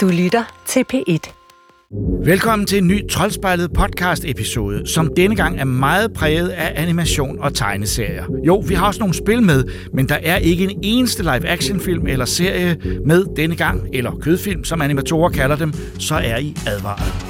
Du lytter til P1. Velkommen til en ny Troldspejlet podcast episode, som denne gang er meget præget af animation og tegneserier. Jo, vi har også nogle spil med, men der er ikke en eneste live action film eller serie med denne gang, eller kødfilm, som animatorer kalder dem, så er I advaret.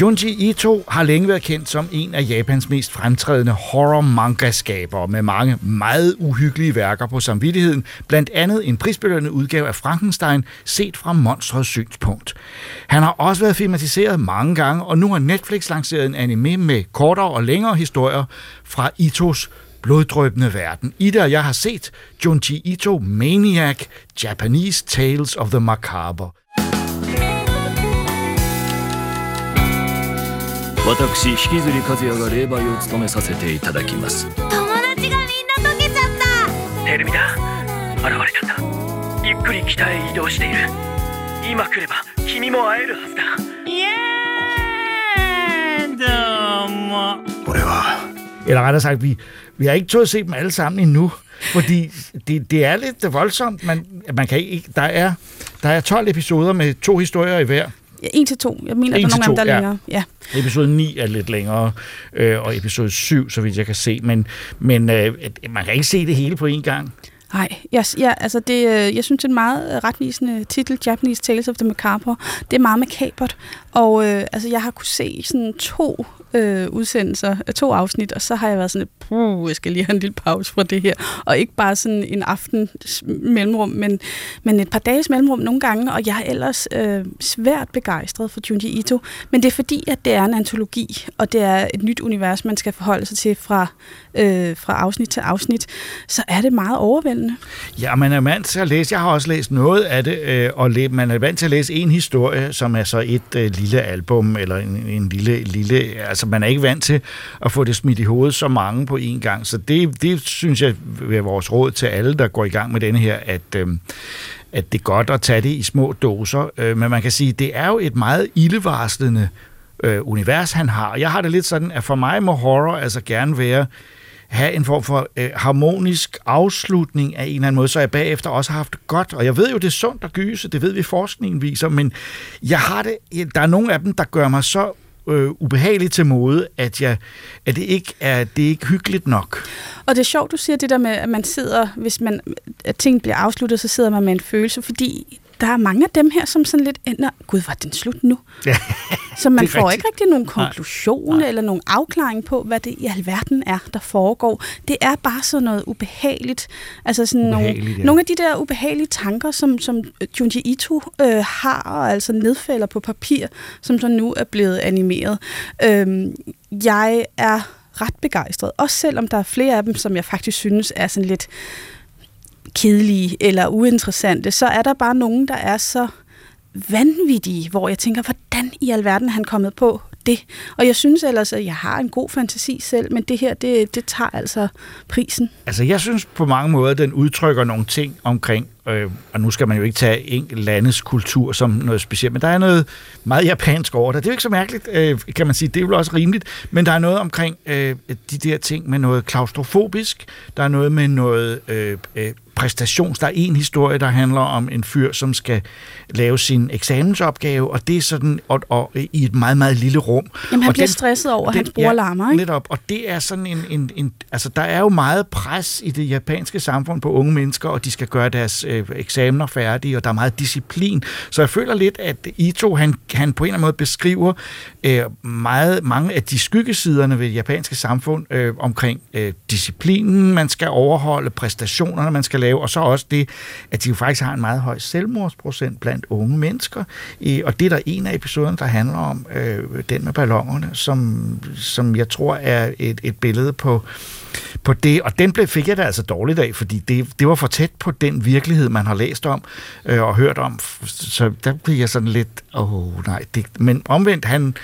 Junji Ito har længe været kendt som en af Japans mest fremtrædende horror-manga-skabere med mange meget uhyggelige værker på samvittigheden, blandt andet en prisbelønnet udgave af Frankenstein set fra monstrets synspunkt. Han har også været filmatiseret mange gange, og nu har Netflix lanceret en anime med kortere og længere historier fra Itos bloddrøbende verden. I det, jeg har set Junji Ito Maniac, Japanese Tales of the Macabre. 私引きずり和也が霊媒を務めさせていただきます友達がみんな溶けちゃったテルミだ現れたんだゆっくり北へ移動している今来れば君も会えるはずだイエーイどうも俺は Eller rettere sagt, vi, vi har ikke tået at se dem alle sammen endnu, fordi det, det er lidt voldsomt. Man, man kan ikke, der, er, der er 12 episoder med to historier i hver. Ja, en til to. Jeg mener, En der er nogle af dem, der er ja. længere. Ja. Episode 9 er lidt længere, øh, og episode 7, så vidt jeg kan se. Men, men øh, man kan ikke se det hele på én gang. Nej, jeg, ja, altså det, øh, jeg synes, det er en meget øh, retvisende titel, Japanese Tales of the Macabre. Det er meget makabert, og øh, altså, jeg har kunne se sådan to øh, udsendelser, to afsnit, og så har jeg været sådan, puh, jeg skal lige have en lille pause fra det her. Og ikke bare sådan en aften mellemrum, men, men et par dages mellemrum nogle gange, og jeg er ellers øh, svært begejstret for Junji Ito. Men det er fordi, at det er en antologi, og det er et nyt univers, man skal forholde sig til fra, øh, fra afsnit til afsnit. Så er det meget overvældende. Ja, man er vant til at læse. Jeg har også læst noget af det, øh, og man er vant til at læse en historie, som er så et øh, lille album, eller en, en lille, lille... Altså, man er ikke vant til at få det smidt i hovedet så mange på én gang. Så det, det synes jeg er vores råd til alle, der går i gang med denne her, at... Øh, at det er godt at tage det i små doser, øh, men man kan sige, det er jo et meget ildevarslende øh, univers, han har. Jeg har det lidt sådan, at for mig må horror altså gerne være have en form for øh, harmonisk afslutning af en eller anden måde, så jeg bagefter også har haft det godt. Og jeg ved jo, det er sundt at gyse, det ved vi, forskningen viser, men jeg har det, der er nogle af dem, der gør mig så øh, ubehageligt til mode, at, jeg, at det, ikke er, det er ikke hyggeligt nok. Og det er sjovt, du siger det der med, at man sidder, hvis man, at ting bliver afsluttet, så sidder man med en følelse, fordi der er mange af dem her, som sådan lidt ender, gud, var den slut nu? Ja, Så man får rigtigt. ikke rigtig nogen konklusion Nej. eller nogen afklaring på, hvad det i alverden er, der foregår. Det er bare sådan noget ubehageligt. Altså sådan nogle, Ubehageligt, ja. nogle af de der ubehagelige tanker, som, som Junji Ito øh, har, og altså nedfælder på papir, som så nu er blevet animeret. Øhm, jeg er ret begejstret, også selvom der er flere af dem, som jeg faktisk synes er sådan lidt kedelige eller uinteressante, så er der bare nogen, der er så vanvittige, hvor jeg tænker, hvordan i alverden er han kommet på det? Og jeg synes ellers, at jeg har en god fantasi selv, men det her, det, det tager altså prisen. Altså, jeg synes på mange måder, den udtrykker nogle ting omkring, øh, og nu skal man jo ikke tage en landes kultur som noget specielt, men der er noget meget japansk over det. Det er jo ikke så mærkeligt, øh, kan man sige. Det er jo også rimeligt, men der er noget omkring øh, de der ting med noget klaustrofobisk. Der er noget med noget øh, øh, præstations. Der er en historie, der handler om en fyr, som skal lave sin eksamensopgave, og det er sådan og, og, i et meget, meget lille rum. Jamen, han og bliver stresset over, at hans bror ja, larmer, ikke? Netop, og det er sådan en, en, en... Altså, der er jo meget pres i det japanske samfund på unge mennesker, og de skal gøre deres øh, eksamener færdige, og der er meget disciplin. Så jeg føler lidt, at Ito, han, han på en eller anden måde beskriver øh, meget, mange af de skyggesiderne ved det japanske samfund øh, omkring øh, disciplinen, man skal overholde, præstationerne, man skal lave, og så også det, at de jo faktisk har en meget høj selvmordsprocent blandt unge mennesker. Og det er der en af episoderne, der handler om, øh, den med ballongerne, som, som jeg tror er et, et billede på, på det, og den blev, fik jeg da altså dårligt af, fordi det, det var for tæt på den virkelighed, man har læst om øh, og hørt om, så der blev jeg sådan lidt, åh oh, nej, det, men omvendt, han,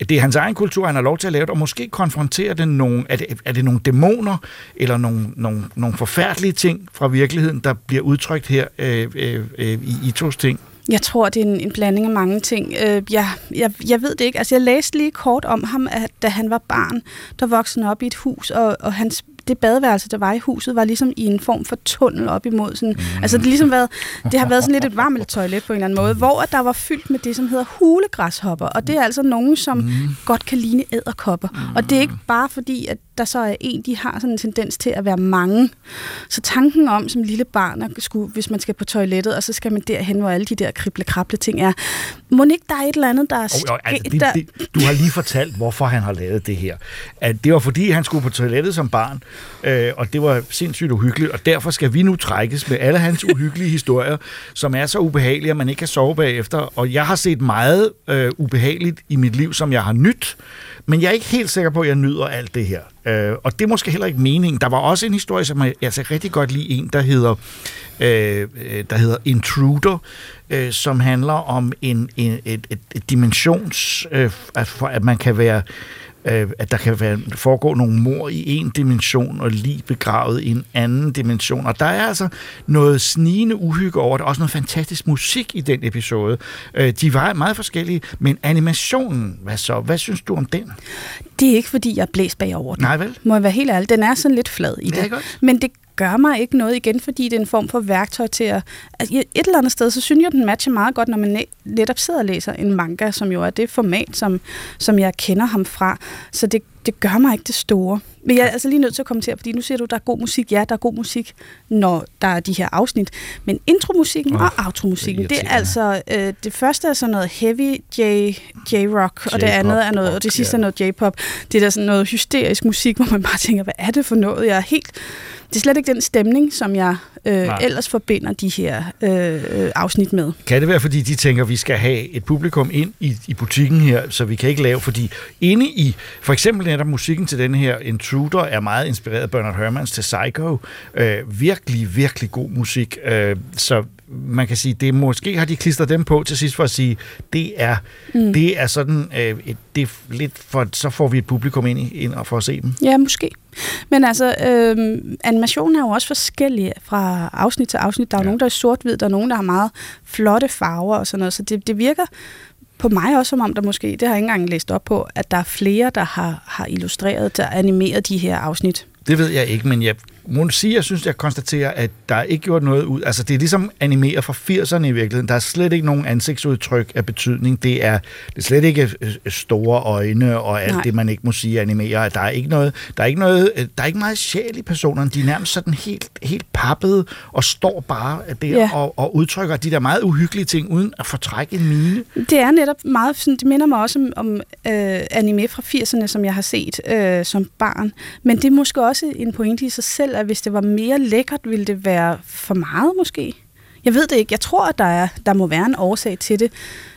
det er hans egen kultur, han har lov til at lave det, og måske konfrontere det nogle, er det, er det nogle dæmoner, eller nogle, nogle, nogle forfærdelige ting fra virkeligheden, der bliver udtrykt her øh, øh, øh, i, i ting? Jeg tror, det er en, en blanding af mange ting. Øh, jeg, jeg, jeg ved det ikke. Altså, jeg læste lige kort om ham, at da han var barn, der voksede han op i et hus, og, og hans det badeværelse, der var i huset, var ligesom i en form for tunnel op imod sådan, mm. altså det, ligesom været, det har været sådan lidt et varmt toilet på en eller anden måde, hvor der var fyldt med det, som hedder hulegræshopper, og det er altså nogen, som mm. godt kan ligne æderkopper, mm. og det er ikke bare fordi, at der så er en, de har sådan en tendens til at være mange. Så tanken om som lille barn, at skulle, hvis man skal på toilettet, og så skal man derhen, hvor alle de der krible-krable ting er. Må ikke der er et eller andet, der er oh, oh, altså, det, det, Du har lige fortalt, hvorfor han har lavet det her. At det var fordi, han skulle på toilettet som barn, øh, og det var sindssygt uhyggeligt, og derfor skal vi nu trækkes med alle hans uhyggelige historier, som er så ubehagelige, at man ikke kan sove bagefter. Og jeg har set meget øh, ubehageligt i mit liv, som jeg har nyt, men jeg er ikke helt sikker på, at jeg nyder alt det her. Øh, og det er måske heller ikke meningen. Der var også en historie, som jeg altså rigtig godt lide en, der hedder, øh, der hedder Intruder, øh, som handler om en, en, et, et, et dimensions... Øh, at, for, at man kan være øh, at der kan være, foregå nogle mor i en dimension og lige begravet i en anden dimension. Og der er altså noget snigende uhygge over det, også noget fantastisk musik i den episode. Øh, de var meget forskellige, men animationen, hvad så? Hvad synes du om den? Det er ikke, fordi jeg blæst bagover den. Nej vel? Må jeg være helt ærlig. Den er sådan lidt flad i det. det. Men det gør mig ikke noget igen, fordi det er en form for værktøj til at... Altså, et eller andet sted, så synes jeg, den matcher meget godt, når man netop sidder og læser en manga, som jo er det format, som, som jeg kender ham fra. Så det, det gør mig ikke det store. Men jeg er altså lige nødt til at kommentere, fordi nu siger du, der er god musik. Ja, der er god musik, når der er de her afsnit. Men intromusikken oh, og outromusikken, det er, det er altså... Øh, det første er sådan noget heavy J, J-rock, og det andet er noget, og det sidste yeah. er noget J-pop. Det er der sådan noget hysterisk musik, hvor man bare tænker, hvad er det for noget? Jeg er helt det er slet ikke den stemning, som jeg øh, ellers forbinder de her øh, afsnit med. Kan det være, fordi de tænker, at vi skal have et publikum ind i, i butikken her, så vi kan ikke lave, fordi inde i, for eksempel netop musikken til den her Intruder er meget inspireret af Bernard Herrmanns til Psycho. Øh, virkelig, virkelig god musik. Øh, så man kan sige, det måske har de klistret dem på til sidst for at sige, det er, mm. det er sådan, øh, et, det er lidt for, så får vi et publikum ind, ind og for at se dem. Ja, måske. Men altså, øh, animationen er jo også forskellig fra afsnit til afsnit. Der er ja. nogen, der er sort-hvid, der er nogen, der har meget flotte farver og sådan noget, så det, det virker på mig også som om, der måske, det har jeg ikke engang læst op på, at der er flere, der har, har illustreret, der animeret de her afsnit. Det ved jeg ikke, men jeg sige, jeg synes, jeg konstaterer, at der er ikke gjort noget ud. Altså, det er ligesom animeret fra 80'erne i virkeligheden. Der er slet ikke nogen ansigtsudtryk af betydning. Det er, det er slet ikke øh, store øjne og alt Nej. det, man ikke må sige animere. Der er ikke noget, der er ikke noget, øh, der er ikke meget sjæl i personerne. De er nærmest sådan helt, helt pappede og står bare der ja. og, og, udtrykker de der meget uhyggelige ting, uden at fortrække en mine. Det er netop meget, sådan, det minder mig også om, om øh, anime fra 80'erne, som jeg har set øh, som barn. Men det er måske også en pointe i sig selv, at hvis det var mere lækkert, ville det være for meget måske? Jeg ved det ikke. Jeg tror, at der, er, der må være en årsag til det.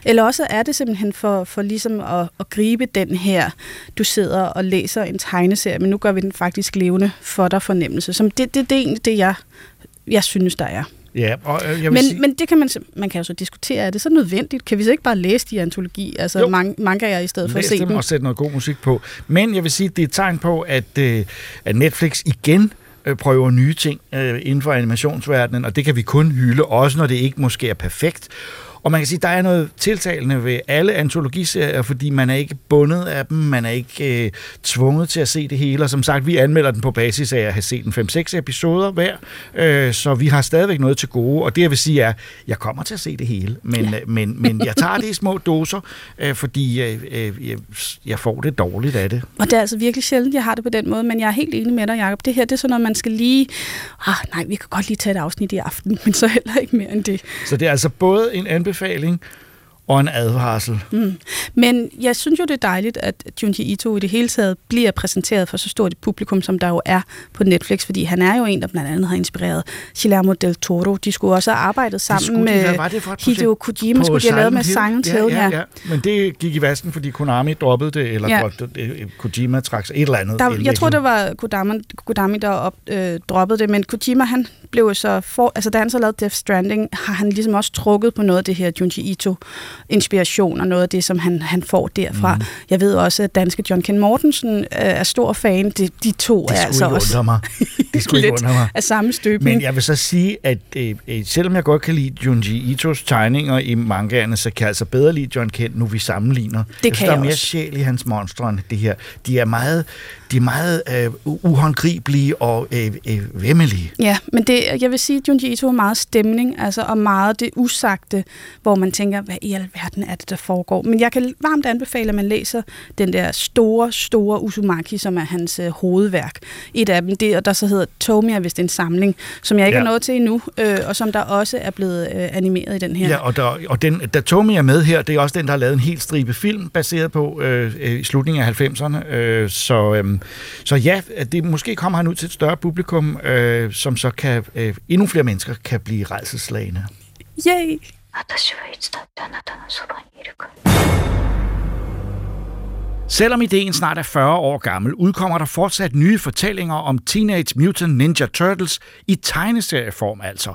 Eller også er det simpelthen for, for ligesom at, at gribe den her, du sidder og læser en tegneserie, men nu gør vi den faktisk levende for dig fornemmelse. Som det, det, det er egentlig det, jeg, jeg synes, der er. Ja, og øh, jeg vil men, sige... men det kan man, man kan jo så diskutere, er det så nødvendigt? Kan vi så ikke bare læse de antologi, altså jo. man, mangaer i stedet for at se dem? og sætte noget god musik på. Men jeg vil sige, det er et tegn på, at, øh, at Netflix igen øh, Øh, prøver nye ting øh, inden for animationsverdenen, og det kan vi kun hylde, også når det ikke måske er perfekt. Og man kan sige, at der er noget tiltalende ved alle antologiserier, fordi man er ikke bundet af dem, man er ikke øh, tvunget til at se det hele. Og som sagt, vi anmelder den på basis af at have set en 5-6 episoder hver, øh, så vi har stadigvæk noget til gode. Og det jeg vil sige er, jeg kommer til at se det hele, men, ja. Øh, men, men jeg tager det i små doser, øh, fordi øh, øh, jeg, jeg får det dårligt af det. Og det er altså virkelig sjældent, jeg har det på den måde, men jeg er helt enig med dig, Jacob. Det her det er sådan noget, man skal lige... Ah, nej, vi kan godt lige tage et afsnit i aften, men så heller ikke mere end det. Så det er altså både en anbefaling og en advarsel. Mm. Men jeg synes jo, det er dejligt, at Junji Ito i det hele taget bliver præsenteret for så stort et publikum, som der jo er på Netflix, fordi han er jo en, der blandt andet har inspireret Guillermo del Toro. De skulle også have arbejdet sammen med Hideo Kojima, skulle de have lavet med Silent Hill. Ja, ja, ja, men det gik i vasken, fordi Konami droppede det, eller ja. det, Kojima trak sig et eller andet. Der, jeg tror, det var Kodami, Kodami der op, øh, droppede det, men Kojima, han blev så, for, altså da han så lavede Death Stranding, har han ligesom også trukket på noget af det her Junji Ito inspiration og noget af det, som han, han får derfra. Mm. Jeg ved også, at danske John Ken Mortensen øh, er stor fan. De, de to Det er altså også mig. Det skulle ikke undre mig. af samme støbning. Men jeg vil så sige, at øh, øh, selvom jeg godt kan lide Junji Itos tegninger i mangaerne, så kan jeg altså bedre lide John Kent, nu vi sammenligner. Det jeg kan synes, der jeg er mere også. sjæl i hans monstre end det her. De er meget, de er meget øh, uhåndgribelige og øh, øh, vemmelige. Ja, men det, jeg vil sige, at Junji Ito er meget stemning, altså, og meget det usagte, hvor man tænker, hvad i alverden er det, der foregår. Men jeg kan varmt anbefale, at man læser den der store, store Uzumaki, som er hans øh, hovedværk. Et af dem, det, og der så hedder Tomia, hvis det er en samling, som jeg ikke Ja. er nået til endnu, øh, og som der også er blevet øh, animeret i den her. Ja, og, der, og den, der Tommy er med her, det er også den, der har lavet en helt stribe film, baseret på øh, øh, i slutningen af 90'erne. Øh, så, øh, så ja, det, måske kommer han ud til et større publikum, øh, som så kan, øh, endnu flere mennesker kan blive rejselslagende. Yay! 私はいつだってあなたのそばにいるから Selvom ideen snart er 40 år gammel, udkommer der fortsat nye fortællinger om Teenage Mutant Ninja Turtles i tegneserieform altså.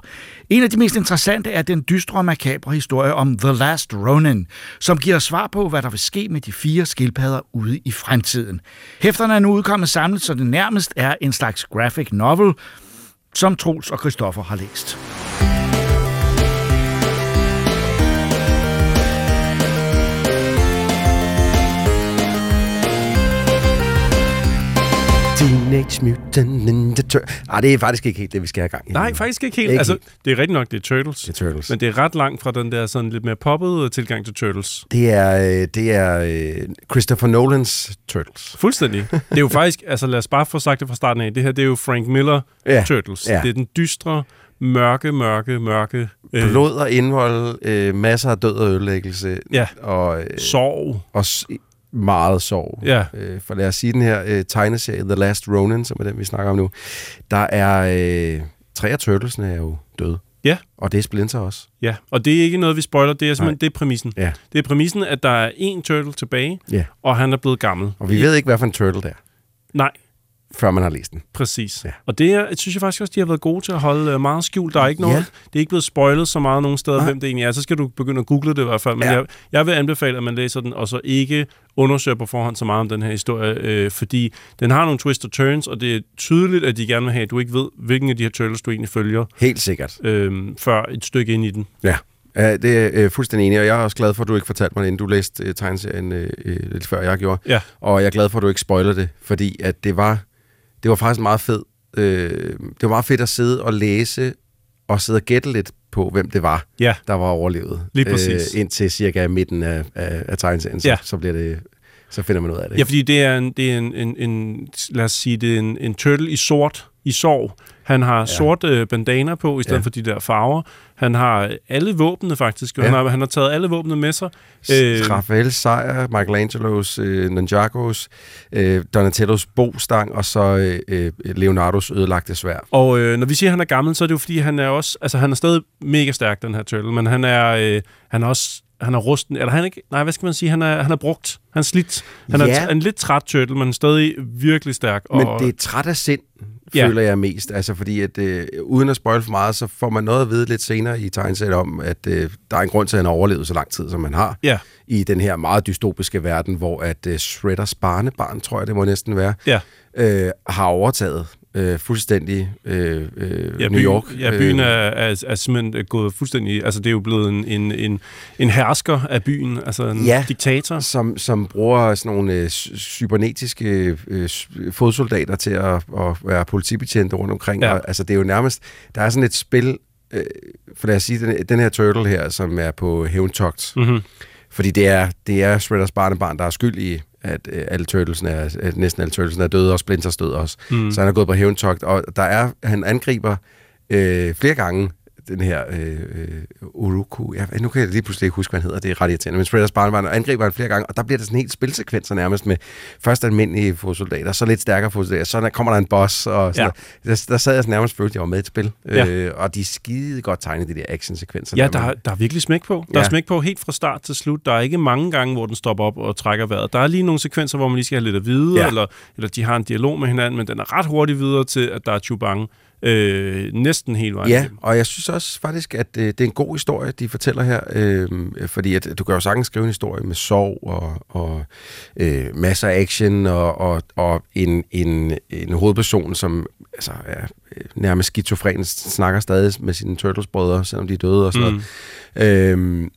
En af de mest interessante er den dystre og makabre historie om The Last Ronin, som giver svar på, hvad der vil ske med de fire skildpadder ude i fremtiden. Hæfterne er nu udkommet samlet, så det nærmest er en slags graphic novel, som Troels og Christoffer har læst. Teenage Mutant Ninja Turtles. Ah, det er faktisk ikke helt det, vi skal have gang i. Nej, faktisk ikke helt. Ikke altså, det er rigtigt nok, det er Turtles. Det er Turtles. Men det er ret langt fra den der sådan lidt mere poppede tilgang til Turtles. Det er, øh, det er øh, Christopher Nolans Turtles. Fuldstændig. Det er jo faktisk, altså lad os bare få sagt det fra starten af, det her det er jo Frank Miller Ja. Turtles. Ja. Det er den dystre, mørke, mørke, mørke øh, Blod og indhold, øh, masser af død og ødelæggelse. Ja. Og, øh, sorg. og meget sorg. Ja. Øh, for lad os sige, den her øh, tegneserie, The Last Ronin, som er den, vi snakker om nu, der er øh, tre af Turtlesene er jo døde. Ja. Og det er Splinter også. Ja, og det er ikke noget, vi spoiler, det er simpelthen Nej. det er præmissen. Ja. Det er præmissen, at der er én turtle tilbage, Ja. og han er blevet gammel. Og vi ved ikke, hvad for en turtle det er, Nej, før man har læst den. præcis. Ja. Og det er, synes jeg faktisk også, de har været gode til at holde øh, meget skjult. Der er ikke noget, Ja. det er ikke blevet spoilet så meget nogen steder, Nej. hvem det egentlig er. Så skal du begynde at google det i hvert fald. Men Ja. jeg, jeg vil anbefale, at man læser den, og så ikke undersøger på forhånd så meget om den her historie, øh, fordi den har nogle twists og turns, og det er tydeligt, at de gerne vil have, at du ikke ved, hvilken af de her turtles, du egentlig følger, Helt sikkert. øh, før et stykke ind i den. Ja. Ja, det er øh, fuldstændig enig, og jeg er også glad for, at du ikke fortalte mig det, inden du læste øh, tegneserien øh, øh, lidt før jeg gjorde. Ja. Og jeg er glad for, at du ikke spoiler det, fordi at det var, det var faktisk meget fedt. Øh, det var meget fedt at sidde og læse og sidde og gætte lidt på, hvem det var, Ja. der var overlevet. Lige præcis. Øh, indtil cirka midten af, af, af tegneserien, så, Ja. så, bliver det, så finder man ud af det. Ja, fordi det er en, det er en, en, en lad os sige, det er en, en turtle i sort, i sorg. Han har ja. sort øh, bandana på, i stedet Ja. for de der farver. Han har alle våbnene faktisk. Ja. Han, har, han har taget alle våbnene med sig. Øh, Raphael Sejr, Michelangelos øh, Ninjagos, øh, Donatellos bostang, og så øh, øh, Leonardos ødelagte svær. Og øh, når vi siger, at han er gammel, så er det jo fordi, han er også, altså han er stadig mega stærk, den her turtle, men han er, øh, han er også, han er rusten, eller han er ikke, nej, hvad skal man sige, han er, han er brugt, han er slidt. Han er Ja. en lidt træt turtle, men stadig virkelig stærk. Men og, det er træt af sind, Ja. føler jeg mest. Altså fordi, at øh, uden at spoil for meget, så får man noget at vide lidt senere i tegnesæt om, at øh, der er en grund til, at han har overlevet så lang tid, som han har. Ja. I den her meget dystopiske verden, hvor at øh, Shredders barnebarn, tror jeg det må næsten være, Ja. øh, har overtaget øh, fuldstændig øh, øh, Ja, New byen, York. Ja, byen Øh, er, er, er simpelthen gået fuldstændig... Altså, det er jo blevet en, en, en, en hersker af byen, altså en Ja. diktator. som, som bruger sådan nogle øh, cy- cybernetiske øh, fodsoldater til at, at være politibetjente rundt omkring. Ja. Og, altså, det er jo nærmest... Der er sådan et spil... Øh, for lad os sige, den, den her turtle her, som er på hævntogt. Mm-hmm. Fordi det er, det er Shredders barnebarn, der er skyld i, at øh, alle turtlesene er, at næsten alle turtlesene er døde, og Splinters døde også. Mm. Så han er gået på hævntogt, og der er, han angriber øh, flere gange den her øh, øh, Uruku. Ja, nu kan jeg lige pludselig ikke huske, hvad han hedder. Det er ret irriterende. Men Shredders barnebarn angriber han flere gange, og der bliver det sådan helt spilsekvenser nærmest med først almindelige fodsoldater, så lidt stærkere fodsoldater, så der kommer der en boss, og sådan Ja. der, der sad jeg sådan nærmest følte, jeg var med i et spil. Ja. Øh, og de er skide godt tegnet, de der actionsekvenser. Ja, der, der, er- der er virkelig smæk på. Der er Ja. smæk på helt fra start til slut. Der er ikke mange gange, hvor den stopper op og trækker vejret. Der er lige nogle sekvenser, hvor man lige skal have lidt at vide, Ja. eller, eller de har en dialog med hinanden, men den er ret hurtigt videre til, at der er Chubang. Øh, næsten hele vejen. Ja, og jeg synes også faktisk, at øh, det er en god historie, de fortæller her, øh, fordi at, du kan jo sagtens skrive en historie med sorg og, og øh, masser af action og, og, og en, en, en hovedperson, som altså, er øh, nærmest skizofren, snakker stadig med sine Turtles-brødre, selvom de er døde og sådan mm. noget. Øh,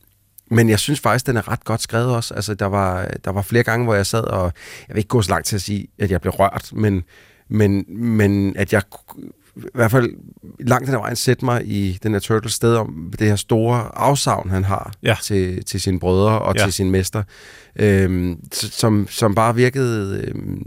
men jeg synes faktisk, den er ret godt skrevet også. Altså, der var, der var flere gange, hvor jeg sad, og jeg vil ikke gå så langt til at sige, at jeg blev rørt, men, men, men at jeg i hvert fald langt ad vejen sætte mig i den her Turtles sted om det her store afsavn, han har Ja. til, til sine brødre og Ja. til sin mester, øhm, som, som bare virkede øhm,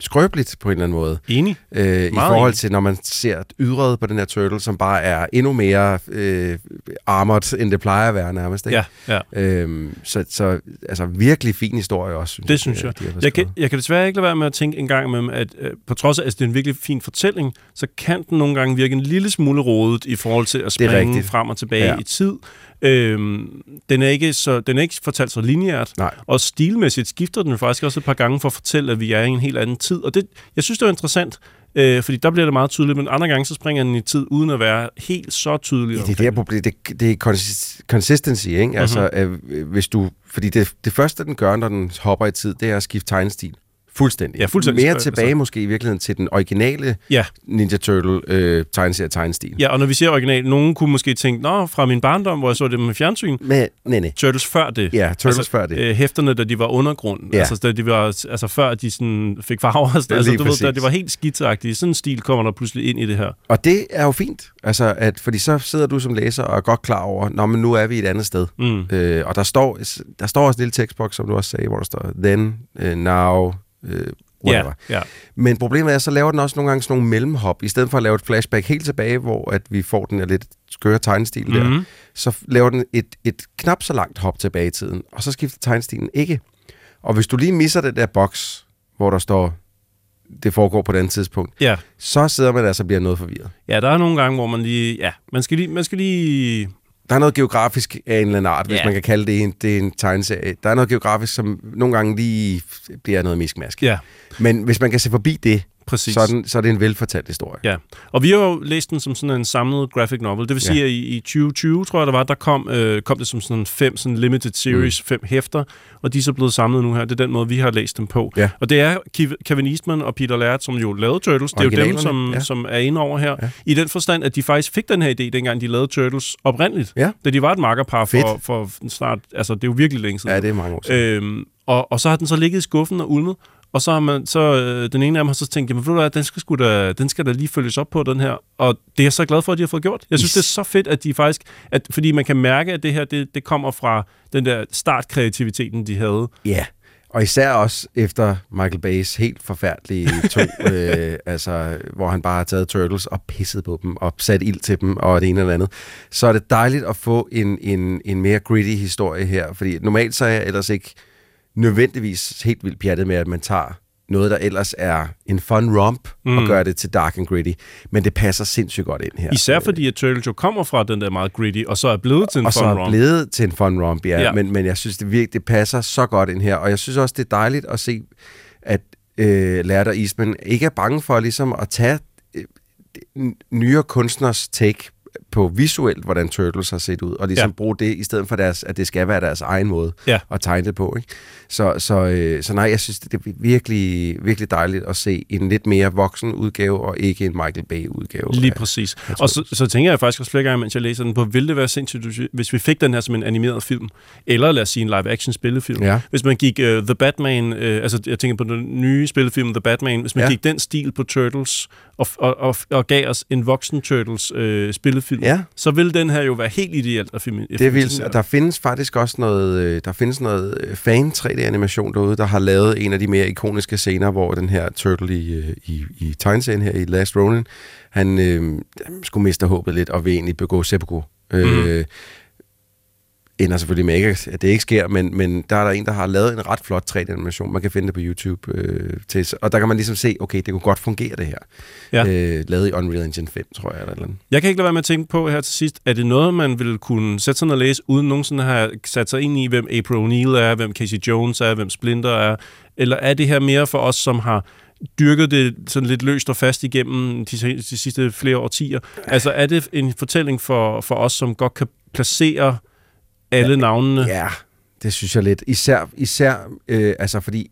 skrøbeligt på en eller anden måde. Enig. Øh, I forhold enig. til, når man ser ydret på den her turtle, som bare er endnu mere øh, armored, end det plejer at være nærmest. Ikke? Ja, ja. Øhm, så, så altså virkelig fin historie også. Synes Det synes jeg. øh, de har Jeg kan, jeg kan desværre ikke lade være med at tænke en gang imellem, at øh, på trods af, at det er en virkelig fin fortælling, så kan den nogle gange virke en lille smule rodet i forhold til at springe frem og tilbage Ja. i tid. Øhm, den, er ikke så, den er ikke fortalt så lineært, Nej. og stilmæssigt skifter den faktisk også et par gange for at fortælle, at vi er i en helt anden tid. Og det, jeg synes, det er interessant, øh, fordi der bliver det meget tydeligt, men andre gange så springer den i tid, uden at være helt så tydelig. Ja, det er det her problem. Det, det er consist- consistency, ikke? Mhm. Altså, øh, hvis du... Fordi det, det første, den gør, når den hopper i tid, det er at skifte tegnestil. Fuldstændig. Ja, fuldstændig. Mere Altså- tilbage måske i virkeligheden til den originale Ja. Ninja Turtle øh, tegneserie tegnestil. Ja, og når vi ser original, nogen kunne måske tænke, nå, fra min barndom, hvor jeg så det med fjernsyn, Men, nej, nej. Turtles før det. Ja, Turtles før det. Øh, hæfterne, da de var undergrund. Ja. Altså, da de var, altså før de sådan fik farver. Altså, altså, du ved, da præcis. det var helt skitsagtigt. Sådan en stil kommer der pludselig ind i det her. Og det er jo fint, altså, at, fordi så sidder du som læser og er godt klar over, Nå, men nu er vi et andet sted. Mm. Øh, og der står, der står også en lille tekstboks, som du også sagde, hvor der står then, uh, now, uh, whatever. Ja, ja. Men problemet er, så laver den også nogle gange sådan nogle mellemhop. I stedet for at lave et flashback helt tilbage, hvor at vi får den her lidt skøre tegnestil mm-hmm. der, Mhm. så laver den et, et knap så langt hop tilbage i tiden, og så skifter tegnestilen ikke. Og hvis du lige misser den der boks, hvor der står, det foregår på et andet tidspunkt, Ja. så sidder man altså og bliver noget forvirret. ja, der er nogle gange, hvor man lige... Ja, man skal lige... Man skal lige Der er noget geografisk af en eller anden art, hvis Ja. man kan kalde det en, det er en tegneserie. Der er noget geografisk, som nogle gange lige bliver noget miskmask. ja, Men hvis man kan se forbi det, præcis. så er, den, så er det en velfortalt historie. Ja, og vi har jo læst den som sådan en samlet graphic novel. Det vil sige, Ja. at i, i 2020, tror jeg, der var, der kom, øh, kom det som sådan fem sådan limited series, mm. fem hæfter, og de er så blevet samlet nu her. Det er den måde, vi har læst dem på. Ja. Og det er Kev- Kevin Eastman og Peter Laird, som jo lavede Turtles. Det er jo dem, som, ja. som er inde over her. Ja. I den forstand, at de faktisk fik den her idé, dengang de lavede Turtles oprindeligt. Ja. Da de var et makkerpar for, for snart... Altså, det er jo virkelig længe siden. Ja, det er mange år siden. Øhm, og, og så har den så ligget i skuffen og ulmet, og så har man, så øh, den ene af dem har så tænkt, jamen ved du hvad, den skal, da, den skal da lige følges op på, den her. Og det er jeg så glad for, at de har fået gjort. Jeg synes, Is. det er så fedt, at de faktisk, at, fordi man kan mærke, at det her, det, det kommer fra den der startkreativiteten, de havde. Ja, og især også efter Michael Bay's helt forfærdelige to, øh, altså, hvor han bare har taget Turtles og pisset på dem, og sat ild til dem, og det ene eller andet. Så er det dejligt at få en, en, en mere gritty historie her, fordi normalt så er jeg ellers ikke nødvendigvis helt vildt pjattet med, at man tager noget, der ellers er en fun romp, mm. og gør det til dark and gritty. Men det passer sindssygt godt ind her. Især fordi, at Turtles jo kommer fra den der meget gritty, og så er blevet til en og fun så er romp. blevet til en fun romp, ja. Ja. Men, men jeg synes, det virkelig det passer så godt ind her. Og jeg synes også, det er dejligt at se, at øh, Lærte og Eastman ikke er bange for ligesom at tage øh, nyere kunstners take på visuelt, hvordan Turtles har set ud, og ligesom Ja. bruge det, i stedet for deres, at det skal være deres egen måde Ja. at tegne det på. Ikke? Så, så, øh, så nej, jeg synes, det er virkelig, virkelig dejligt at se en lidt mere voksen udgave, og ikke en Michael Bay-udgave. Lige af- præcis. af Og så, så tænker jeg faktisk også flere gange, mens jeg læser den på, ville det være sindssygt, hvis vi- hvis vi fik den her som en animeret film, eller lad os sige en live-action spillefilm. Ja. Hvis man gik uh, The Batman, uh, altså jeg tænker på den nye spillefilm The Batman, hvis man Ja. gik den stil på Turtles, og, og, og, og gav os en voksen Turtles uh, spillefilm, Ja. så ville den her jo være helt ideelt at filme. Det vil, der findes faktisk også noget, øh, der findes noget øh, fan 3D-animation derude, der har lavet en af de mere ikoniske scener, hvor den her turtle i, øh, i, i tegneserien her i Last Ronin, han øh, skulle miste håbet lidt og vil egentlig begå seppuku. Mm. Øh, ender selvfølgelig med, ikke, at det ikke sker, men, men der er der en, der har lavet en ret flot 3D-animation. Man kan finde det på YouTube. Øh, til, og der kan man ligesom se, okay, det kunne godt fungere det her. Ja. Øh, lavet i Unreal Engine 5, tror jeg, eller eller andet. Jeg kan ikke lade være med at tænke på her til sidst, er det noget, man vil kunne sætte sig ned og læse, uden nogensinde at have sat sig ind i, hvem April O'Neil er, hvem Casey Jones er, hvem Splinter er, eller er det her mere for os, som har dyrket det sådan lidt løst og fast igennem de, de sidste flere årtier. Altså er det en fortælling for, for os, som godt kan placere alle navnene? Ja, det synes jeg lidt. Især, især øh, altså fordi,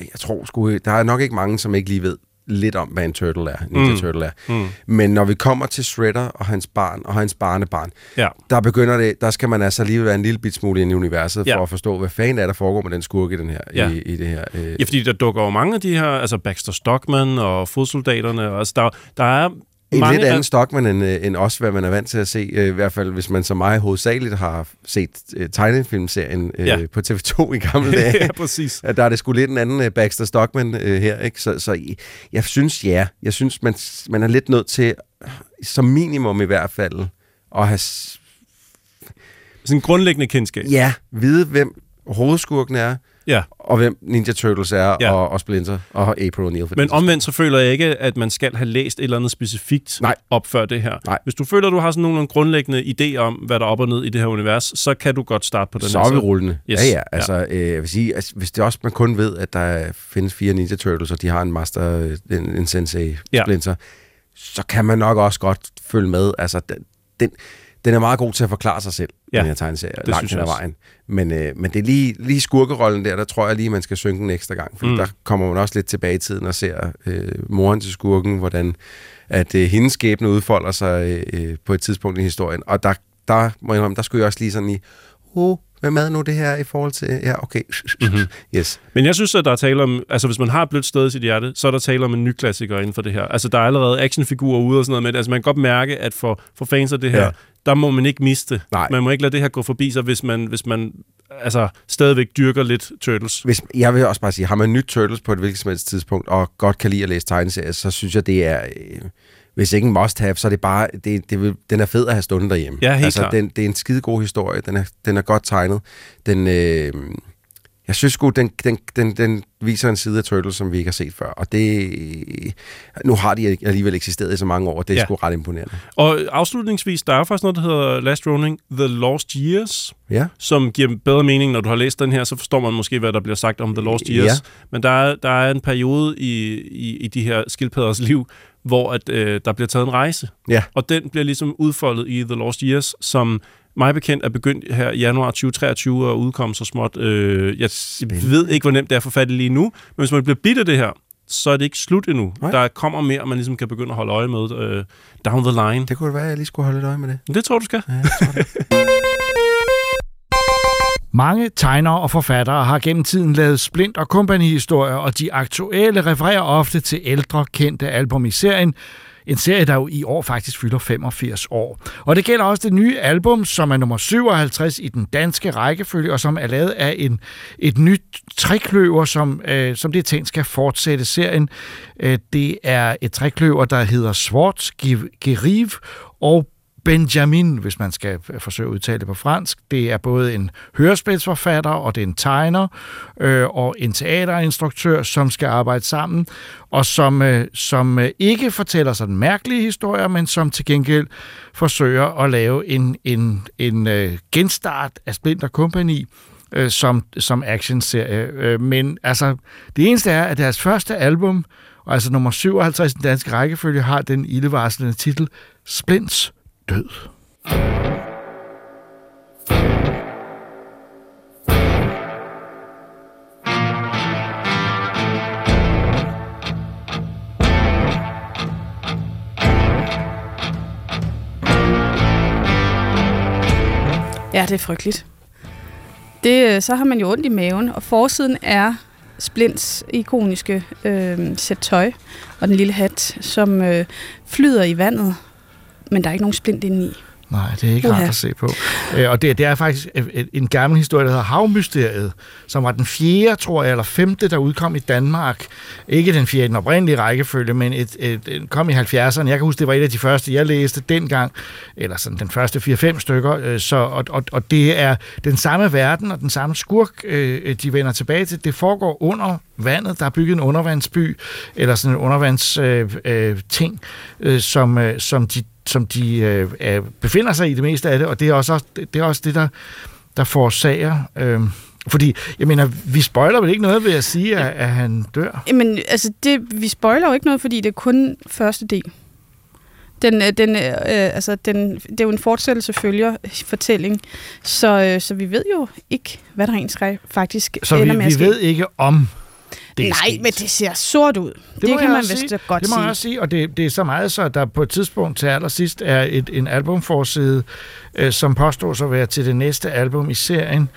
jeg tror sgu, der er nok ikke mange, som ikke lige ved lidt om, hvad en turtle er, Ninja mm. Turtle er. Mm. Men når vi kommer til Shredder og hans barn og hans barnebarn, Ja. der begynder det, der skal man altså lige være en lille bit smule ind i universet, Ja. for at forstå, hvad fanden er der foregår med den skurk i, den her, Ja. i, i det her. Øh, Ja, fordi der dukker jo mange af de her, altså Baxter Stockman og fodsoldaterne, og altså der, der er en mange lidt anden af, Stockman end, øh, end os, hvad man er vant til at se. Øh, I hvert fald, hvis man som mig hovedsageligt har set øh, tegnefilmserien øh, Ja. på TV2 i gamle dage. ja, præcis. at der er det sgu lidt en anden øh, Baxter Stockman øh, her, ikke? Så, så jeg synes, ja. Jeg synes, man, man er lidt nødt til, som minimum i hvert fald, at have, Sådan en grundlæggende kendskab. ja, vide, hvem hovedskurken er, Ja. og hvem Ninja Turtles er, Ja. ja. og, og Splinter, og April O'Neil. Men omvendt så føler jeg ikke, at man skal have læst et eller andet specifikt Nej. op før det her. Nej. Hvis du føler, at du har sådan nogle grundlæggende idé om, hvad der er op og ned i det her univers, så kan du godt starte på den så her er vi rullende. Yes. Ja, ja. Altså, øh, jeg vil sige, altså, hvis det også man kun ved, at der findes fire Ninja Turtles, og de har en master, øh, en, en sensei Ja. Splinter, så kan man nok også godt følge med. Altså, den, den, den er meget god til at forklare sig selv, Ja, den her tegneserie, det langt hen ad vejen. Men, øh, men det er lige, lige skurkerollen der, der tror jeg lige, man skal synge den ekstra gang. Fordi Mm. der kommer man også lidt tilbage i tiden og ser øh, moren til skurken, hvordan at øh, hendes skæbne udfolder sig øh, på et tidspunkt i historien. Og der, der, må jeg indrømme, der skulle jeg også lige sådan i, oh, hvem er nu det her i forhold til... Ja, okay. Mhm. Yes. Men jeg synes, at der er tale om, altså hvis man har blødt sted i sit hjerte, så er der tale om en ny klassiker inden for det her. Altså der er allerede actionfigurer ude og sådan noget med det. Altså man kan godt mærke, at for, for fans af det her, ja. Der må man ikke miste. Nej. Man må ikke lade det her gå forbi sig, hvis man, hvis man altså, stadigvæk dyrker lidt Turtles. Hvis, jeg vil også bare sige, har man nyt Turtles på et hvilket som helst tidspunkt, og godt kan lide at læse tegneserier, så synes jeg, det er... Øh, hvis ikke en must-have, så er det bare... Det, det vil, den er fed at have stående derhjemme. Ja, helt altså, klart. Den, det er en skide god historie. Den er, den er godt tegnet. Den... Øh, jeg synes sgu, den, den, den, den viser en side af Turtles, som vi ikke har set før. Og det... Nu har de alligevel eksisteret i så mange år, og det er Ja. sgu ret imponerende. Og afslutningsvis, der er faktisk noget, der hedder Last Ronin, The Lost Years, Ja. som giver bedre mening, når du har læst den her, så forstår man måske, hvad der bliver sagt om The Lost Years. Ja. Men der er, der er en periode i, i, i de her skildpadders liv, hvor at, øh, der bliver taget en rejse. Ja. Og den bliver ligesom udfoldet i The Lost Years, som mig bekendt er begyndt her i januar 2023 og udkom så småt. Øh, jeg ved ikke, hvor nemt det er for fat i lige nu, men hvis man bliver bidt af det her, så er det ikke slut endnu. Nej. Der kommer mere, man ligesom kan begynde at holde øje med øh, down the line. Det kunne være, at jeg lige skulle holde lidt øje med det. Det, tror du skal. Ja, jeg tror det. Mange tegnere og forfattere har gennem tiden lavet Splint og Company-historier, og de aktuelle refererer ofte til ældre kendte album i serien. En serie, der jo i år faktisk fylder 85 år. Og det gælder også det nye album, som er nummer 57 i den danske rækkefølge, og som er lavet af en, et nyt trekløver, som, øh, som det er tænkt skal fortsætte serien. Øh, det er et trekløver, der hedder Svart, Geriv og Benjamin, hvis man skal forsøge at udtale det på fransk. Det er både en hørespilsforfatter, og det er en tegner, øh, og en teaterinstruktør, som skal arbejde sammen, og som, øh, som øh, ikke fortæller sådan mærkelige historier, men som til gengæld forsøger at lave en, en, en øh, genstart af Splinter Company, øh, som, som actionserie. Øh, men altså, det eneste er, at deres første album, og altså nummer 57 i den danske rækkefølge, har den ildevarslende titel Splints død. Ja, det er frygteligt. Det, øh, så har man jo ondt i maven, og forsiden er Splints ikoniske øh, sæt tøj og den lille hat, som øh, flyder i vandet, men der er ikke nogen splint inde i. Nej, det er ikke rart at se på. Øh, og det, det er faktisk en gammel historie, der hedder Havmysteriet, som var den fjerde, tror jeg, eller femte, der udkom i Danmark. Ikke den fjerde, den oprindelige rækkefølge, men et, et, et, kom i 70'erne. Jeg kan huske, det var et af de første, jeg læste dengang, eller sådan den første 4-5 stykker. Øh, så, og, og, og det er den samme verden og den samme skurk, øh, de vender tilbage til. Det foregår under vandet. Der er bygget en undervandsby, eller sådan en undervands øh, øh, ting, øh, som, øh, som de som de øh, er, befinder sig i det meste af det, og det er også, det er også det, der, der forårsager øh, Fordi, jeg mener, vi spoiler vel ikke noget ved at sige, at, at han dør? Jamen, altså, det, vi spoiler jo ikke noget, fordi det er kun første del. Den, øh, den, øh, altså, den, det er jo en fortsættelse følger fortælling, så, øh, så vi ved jo ikke, hvad der rent faktisk Så ender vi, med at vi ske. ved ikke om det Nej, sket. men det ser sort ud. Det, det kan man vist sige. godt Det må sige. jeg også sige, og det, det er så meget så, at der på et tidspunkt til allersidst er et, en albumforside, øh, som påstår at være til det næste album i serien,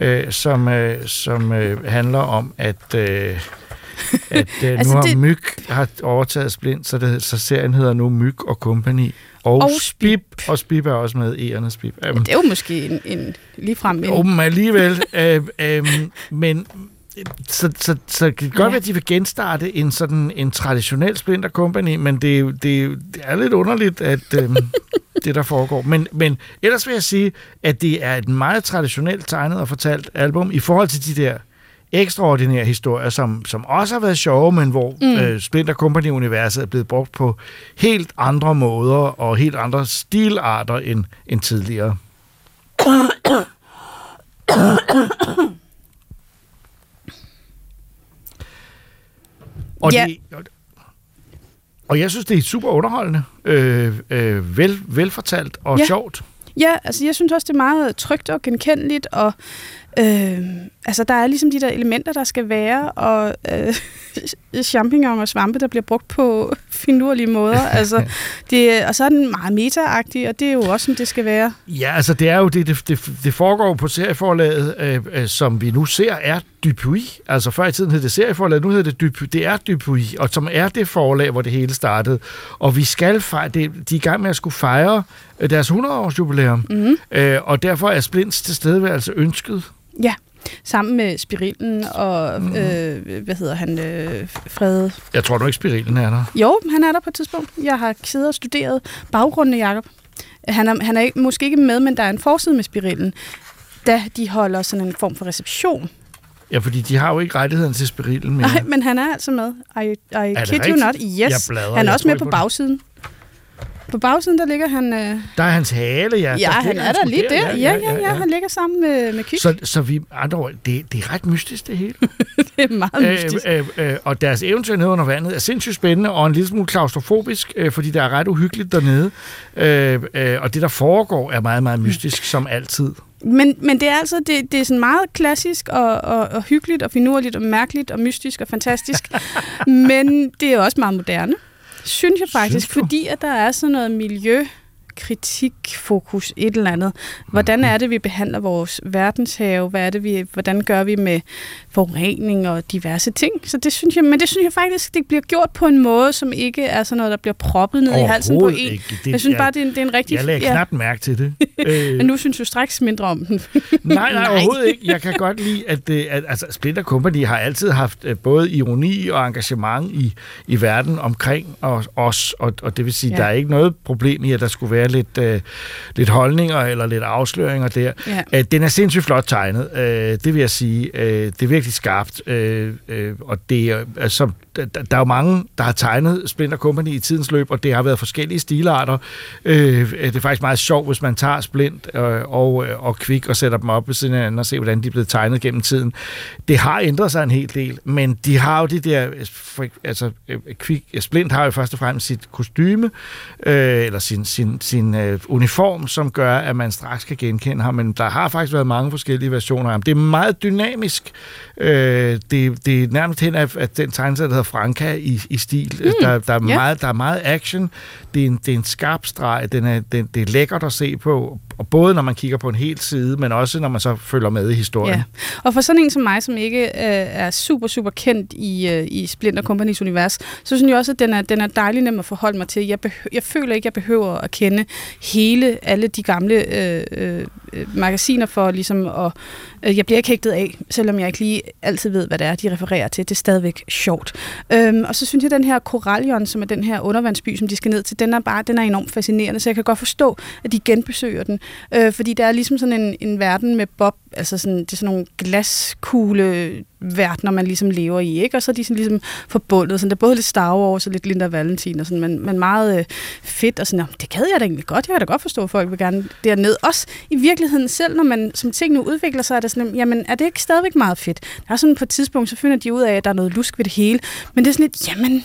øh, som, øh, som øh, handler om, at... Øh, at øh, nu Altså, har det- Myg har overtaget Splint, så, det, så serien hedder nu Myg og Company. Og, Og Spip, og Spip er også med, Egernes Spip. Um, Det er jo måske en, en ligefrem en... men alligevel. øh, øh, men så, så, så det kan godt Ja. være, at de vil genstarte en sådan en traditionel Splinter Company, men det, er det, er det er lidt underligt, at øhm, det der foregår. Men, men ellers vil jeg sige, at det er et meget traditionelt tegnet og fortalt album i forhold til de der ekstraordinære historier, som, som også har været sjove, men hvor mm. øh, Splinter Company-universet er blevet brugt på helt andre måder og helt andre stilarter end, end tidligere. Og, Ja. det, og, jeg synes, det er super underholdende, øh, øh, vel, velfortalt og Ja. sjovt. Ja, altså jeg synes også, det er meget trygt og genkendeligt, og øh, altså der er ligesom de der elementer, der skal være, og øh, champignon og svampe, der bliver brugt på finurlige måder. altså, det, og så er den meget meta og det er jo også, som det skal være. Ja, altså det er jo det, det, det, det foregår på serieforlaget, øh, øh, som vi nu ser, er Dupuy. Altså før i tiden hed det serieforlaget, nu hedder det Dupuy. Det er Dupuy, og som er det forlag, hvor det hele startede. Og vi skal fejre, det, de er i gang med at skulle fejre øh, deres 100-års jubilæum, mm. øh, og derfor er Splints tilstedeværelse ønsket. Ja, sammen med Spirillen og, mm. øh, hvad hedder han, øh, Frede. Jeg tror nu ikke, Spirilen er der. Jo, han er der på et tidspunkt. Jeg har siddet og studeret baggrunden af Jacob. Han er, han er ikke, måske ikke med, men der er en forside med Spirillen, da de holder sådan en form for reception. Ja, fordi de har jo ikke rettigheden til Spirilen mere. Nej, men han er altså med. I, I det kid you not. Yes. Bladrer, han er også med på på det. På bagsiden, der ligger han... Øh, Der er hans hale, ja. ja, der han er der lige der. Ja, ja, ja. Han ligger sammen med, med Kik. Så, så vi, andre ord, det, det er ret mystisk, det hele. det er meget mystisk. øh, øh, øh, og deres eventyr nede under vandet er sindssygt spændende og en lille smule klaustrofobisk, øh, fordi det er ret uhyggeligt dernede. Øh, øh, og det, der foregår, er meget, meget mystisk, som altid. Men, men det er altså det, det er sådan meget klassisk og, og, og hyggeligt og finurligt og mærkeligt og mystisk og fantastisk. men det er også meget moderne, synes jeg faktisk, Synes du? fordi at der er sådan noget miljø kritikfokus, et eller andet. Hvordan er det, vi behandler vores verdenshave? Hvad er det, vi, hvordan gør vi med forurening og diverse ting? Så det synes jeg, men det synes jeg faktisk, det bliver gjort på en måde, som ikke er sådan noget, der bliver proppet ned i halsen på en. ikke. Det- jeg synes jeg- bare, det er en, det er en rigtig... Jeg lagde knap mærke til det. Øh, Men nu synes du straks mindre om den. Nej, nej, overhovedet ikke. Jeg kan godt lide, at, øh, at altså, Splinter Company har altid haft øh, både ironi og engagement i, i verden omkring os, og, og det vil sige, Ja. ja. der er ikke noget problem i, at der skulle være lidt, øh, lidt holdninger eller lidt afsløringer der. Ja. Øh, den er sindssygt flot tegnet, øh, det vil jeg sige. Øh, det er virkelig skarpt, øh, øh, og det er, altså, der, der er jo mange, der har tegnet Splinter Company i tidens løb, og det har været forskellige stilarter. Øh, øh det er faktisk meget sjovt, hvis man tager Splint øh, og, øh, og Quick og sætter dem op ved siden af hinanden og ser, hvordan de er blevet tegnet gennem tiden. Det har ændret sig en hel del, men de har jo det der, altså øh, Kvik, Splint har jo først og fremmest sit kostyme, øh, eller sin, sin, sin øh, uniform, som gør, at man straks kan genkende ham, men der har faktisk været mange forskellige versioner af ham. Det er meget dynamisk. Øh, det, det er nærmest hen af, at den tegneserie, der hedder Franca i, i stil. Mm, der, der, er ja. meget, der er meget action. Det er en, det er en skarp streg. Den er, den, det er lækkert at se på, og både når man kigger på en hel side, men også når man så følger med i historien. Ja. Og for sådan en som mig, som ikke øh, er super, super kendt i, øh, i Splinter Companies univers, så synes jeg også, at den er, den er dejlig nem at forholde mig til. Jeg, behø- jeg føler ikke, jeg behøver at kende hele, alle de gamle øh, øh, øh magasiner for ligesom at... Øh, jeg bliver ikke hægtet af, selvom jeg ikke lige altid ved, hvad det er, de refererer til. Det er stadigvæk sjovt. Øhm, og så synes jeg, at den her Corallion, som er den her undervandsby, som de skal ned til, den er bare den er enormt fascinerende, så jeg kan godt forstå, at de genbesøger den. Øh, fordi der er ligesom sådan en, en verden med Bob, altså sådan, det er sådan nogle glaskugle verdener, man ligesom lever i, ikke? Og så er de sådan ligesom forbundet, sådan, der er både lidt Star Wars og lidt Linda Valentin, og sådan, men, men meget øh, fedt, og sådan, "Nå, det gad jeg da egentlig godt, jeg kan da godt forstå, at folk vil gerne derned. Også i virkeligheden selv, når man som tingene udvikler sig, er det sådan, jamen, er det ikke stadigvæk meget fedt? Der er sådan på et tidspunkt, så finder de ud af, at der er noget lusk ved det hele, men det er sådan lidt, jamen,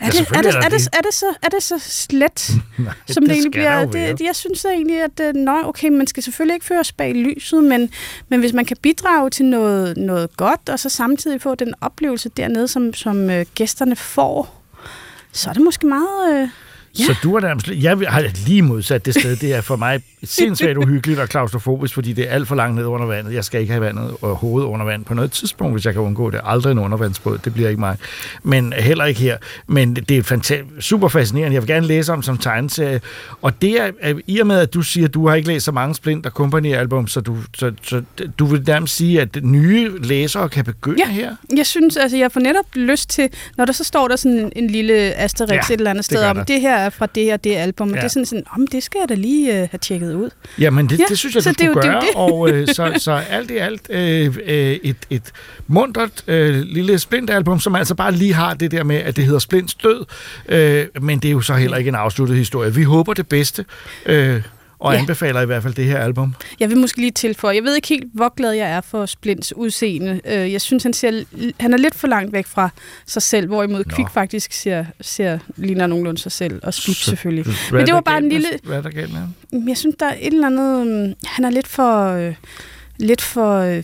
er, det, er, selvfølgelig det, er er, det, det. er, det så, er det så slet, Nej, som det, egentlig skal der bliver? Det, jeg synes da egentlig, at øh, nøj, okay, man skal selvfølgelig ikke føres bag lyset, men, men hvis man kan bidrage til noget, noget godt, og så samtidig få den oplevelse dernede, som, som øh, gæsterne får, så er det måske meget... Øh, Ja. Så du er nærmest... Jeg har lige modsat det sted. Det er for mig sindssygt uhyggeligt og klaustrofobisk, fordi det er alt for langt ned under vandet. Jeg skal ikke have vandet og hovedet under vand på noget tidspunkt, hvis jeg kan undgå det. Aldrig en undervandsbåd, det bliver ikke mig. Men heller ikke her. Men det er super fascinerende. Jeg vil gerne læse om som tegneserie. Og det er, i og med, at du siger, at du har ikke læst så mange Splint og Company album, så du, så, så du vil nærmest sige, at nye læsere kan begynde Ja. her? Jeg synes, altså, jeg får netop lyst til, når der så står der sådan en, lille asterisk Ja, et eller andet det sted om, det her er fra det og det album, og Ja. det er sådan sådan, om det skal jeg da lige øh, have tjekket ud. Jamen, det, ja, det synes jeg, du skulle gøre. det og øh, så, så alt i alt øh, øh, et, et mundret øh, lille Splint-album, som altså bare lige har det der med, at det hedder Splints død. Øh, men det er jo så heller ikke en afsluttet historie. Vi håber det bedste. Øh, og Ja. anbefaler i hvert fald det her album. Jeg vil måske lige tilføje, jeg ved ikke helt, hvor glad jeg er for Splints udseende. Øh, Jeg synes, han, ser, han er lidt for langt væk fra sig selv, hvorimod Nå. Kvik faktisk ser, ser, ligner nogenlunde sig selv, og Så- selvfølgelig. Men det var bare en lille- Hvad er der galt med ham? Jeg synes, der er et eller andet... øhm, Han er lidt for... Øh, lidt for... Øh,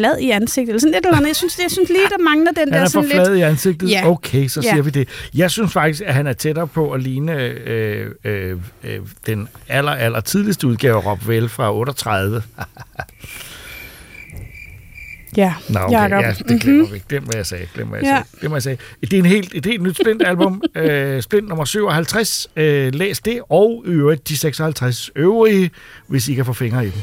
flad i ansigtet, eller sådan et eller andet. Jeg synes, jeg synes lige, der mangler den Han der er for sådan flad lidt... i ansigtet? Ja. Okay, så Ja. siger vi det. Jeg synes faktisk, at han er tættere på at ligne øh, øh, øh, den aller, aller tidligste udgave af Rob Vel fra 38. Ja, Nå, okay, Jacob. ja, det glemmer vi ikke. Glem, hvad jeg sagde. Glem, hvad jeg Ja. sagde. Glem, hvad jeg sagde. Det er en helt, et helt nyt Splint-album. øh, Splint nummer 57. Øh, læs det, og øvrigt de 56 øvrige, hvis I kan få fingre i dem.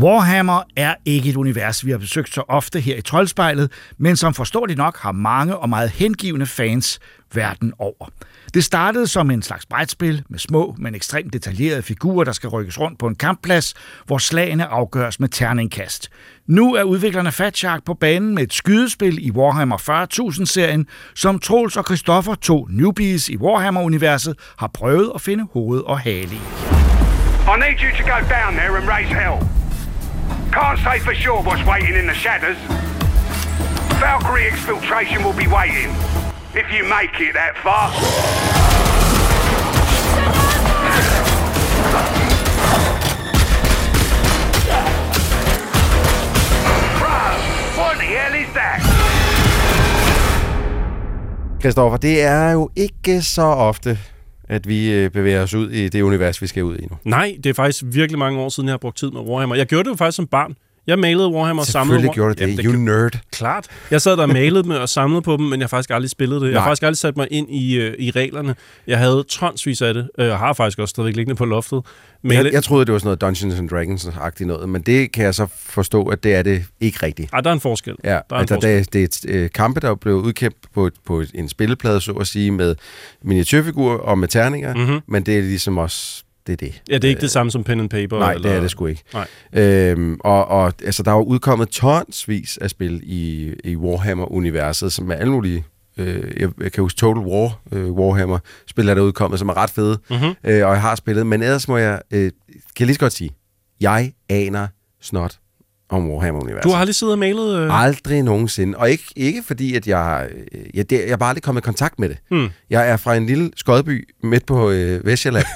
Warhammer er ikke et univers, vi har besøgt så ofte her i Troldspejlet, men som forståeligt nok har mange og meget hengivende fans verden over. Det startede som en slags brætspil med små, men ekstremt detaljerede figurer, der skal rykkes rundt på en kampplads, hvor slagene afgøres med terningkast. Nu er udviklerne Fat Shark på banen med et skydespil i Warhammer 40.000-serien, som Troels og Christoffer, to newbies i Warhammer-universet, har prøvet at finde hoved og hale i. I need you to go down there and raise hell. Can't say for sure what's waiting in the shadows. Valkyrie exfiltration will be waiting. If you make it that far. Christoffer, det er jo ikke så ofte, at vi øh, bevæger os ud i det univers, vi skal ud i nu. Nej, det er faktisk virkelig mange år siden, jeg har brugt tid med Warhammer. Jeg gjorde det jo faktisk som barn. Jeg malede Warhammer og samlede... Selvfølgelig gjorde du det. Jamen, you nerd. Klart. Jeg sad der og malede dem og samlede på dem, men jeg har faktisk aldrig spillet det. Jeg har Nej. faktisk aldrig sat mig ind i, øh, i reglerne. Jeg havde tonsvis af det, øh, og har faktisk også stadigvæk liggende på loftet. Men Jeg, jeg troede, det var sådan noget Dungeons and Dragons-agtigt noget, men det kan jeg så forstå, at det er det ikke rigtigt. Ej, der er en forskel. Ja, der er en altså, forskel. det, det er et øh, kampe, der er blevet udkæmpet på, på en spilleplade, så at sige, med miniatyrfigurer og med terninger, Mhm. men det er ligesom også det, er det. Ja, det er ikke det samme som pen and paper. Nej, eller... det er det sgu ikke. Nej. Øhm, og, og altså, der er jo udkommet tonsvis af spil i, i Warhammer-universet, som er alle mulige... Øh, jeg, jeg kan huske Total War, øh, Warhammer-spil, er der udkommet, som er ret fede, Mhm. øh, og jeg har spillet. Men ellers må jeg... Øh, kan jeg lige så godt sige, jeg aner snot om Warhammer-universet. Du har aldrig siddet og malet... Øh... Aldrig nogensinde. Og ikke, ikke fordi, at jeg... øh, Jeg, det, jeg bare aldrig kommet i kontakt med det. Hmm. Jeg er fra en lille skodby midt på øh, Vestjylland,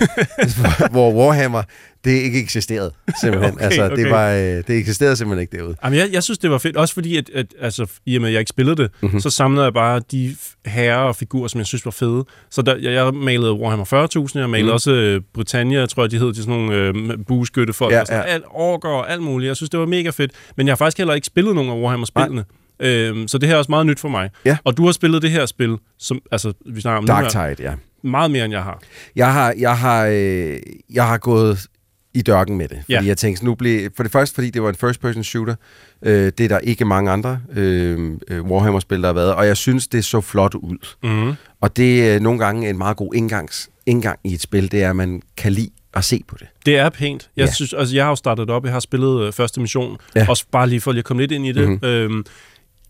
hvor Warhammer, det ikke eksisterede, simpelthen. Okay, altså, okay. det, var, øh, det eksisterede simpelthen ikke derude. Jamen, jeg, jeg synes, det var fedt. Også fordi, at, at altså, i og med, at jeg ikke spillede det, Mhm. mm-hmm. så samlede jeg bare de herrer og figurer, som jeg synes var fede. Så der, jeg, jeg malede Warhammer 40.000, jeg malede mm. også øh, Britannia, tror jeg, de hed, de sådan nogle øh, bueskyttefolk, Ja, og sådan, ja. alt orker og alt muligt. Jeg synes, det var mega fedt. Men jeg har faktisk heller ikke spillet nogen af Warhammer-spillene. Øhm, så det her er også meget nyt for mig. Ja. Og du har spillet det her spil, som altså, vi snakker om nu Dark her, Tide, ja. meget mere, end jeg har. Jeg har, jeg har, øh, jeg har gået i dørken med det. Fordi Ja. jeg tænkte, nu blev, for det første, fordi det var en first-person shooter. Øh, det er der ikke mange andre øh, øh, Warhammer-spil, der har været. Og jeg synes, det så flot ud. Mm. Og det er nogle gange en meget god indgangs, indgang i et spil, det er, at man kan lide at se på det. Det er pænt. Jeg, Ja. synes, altså, jeg har jo startet op, jeg har spillet øh, første mission, Ja. også bare lige for lige at komme lidt ind i det. Mhm. Mm-hmm. Øhm,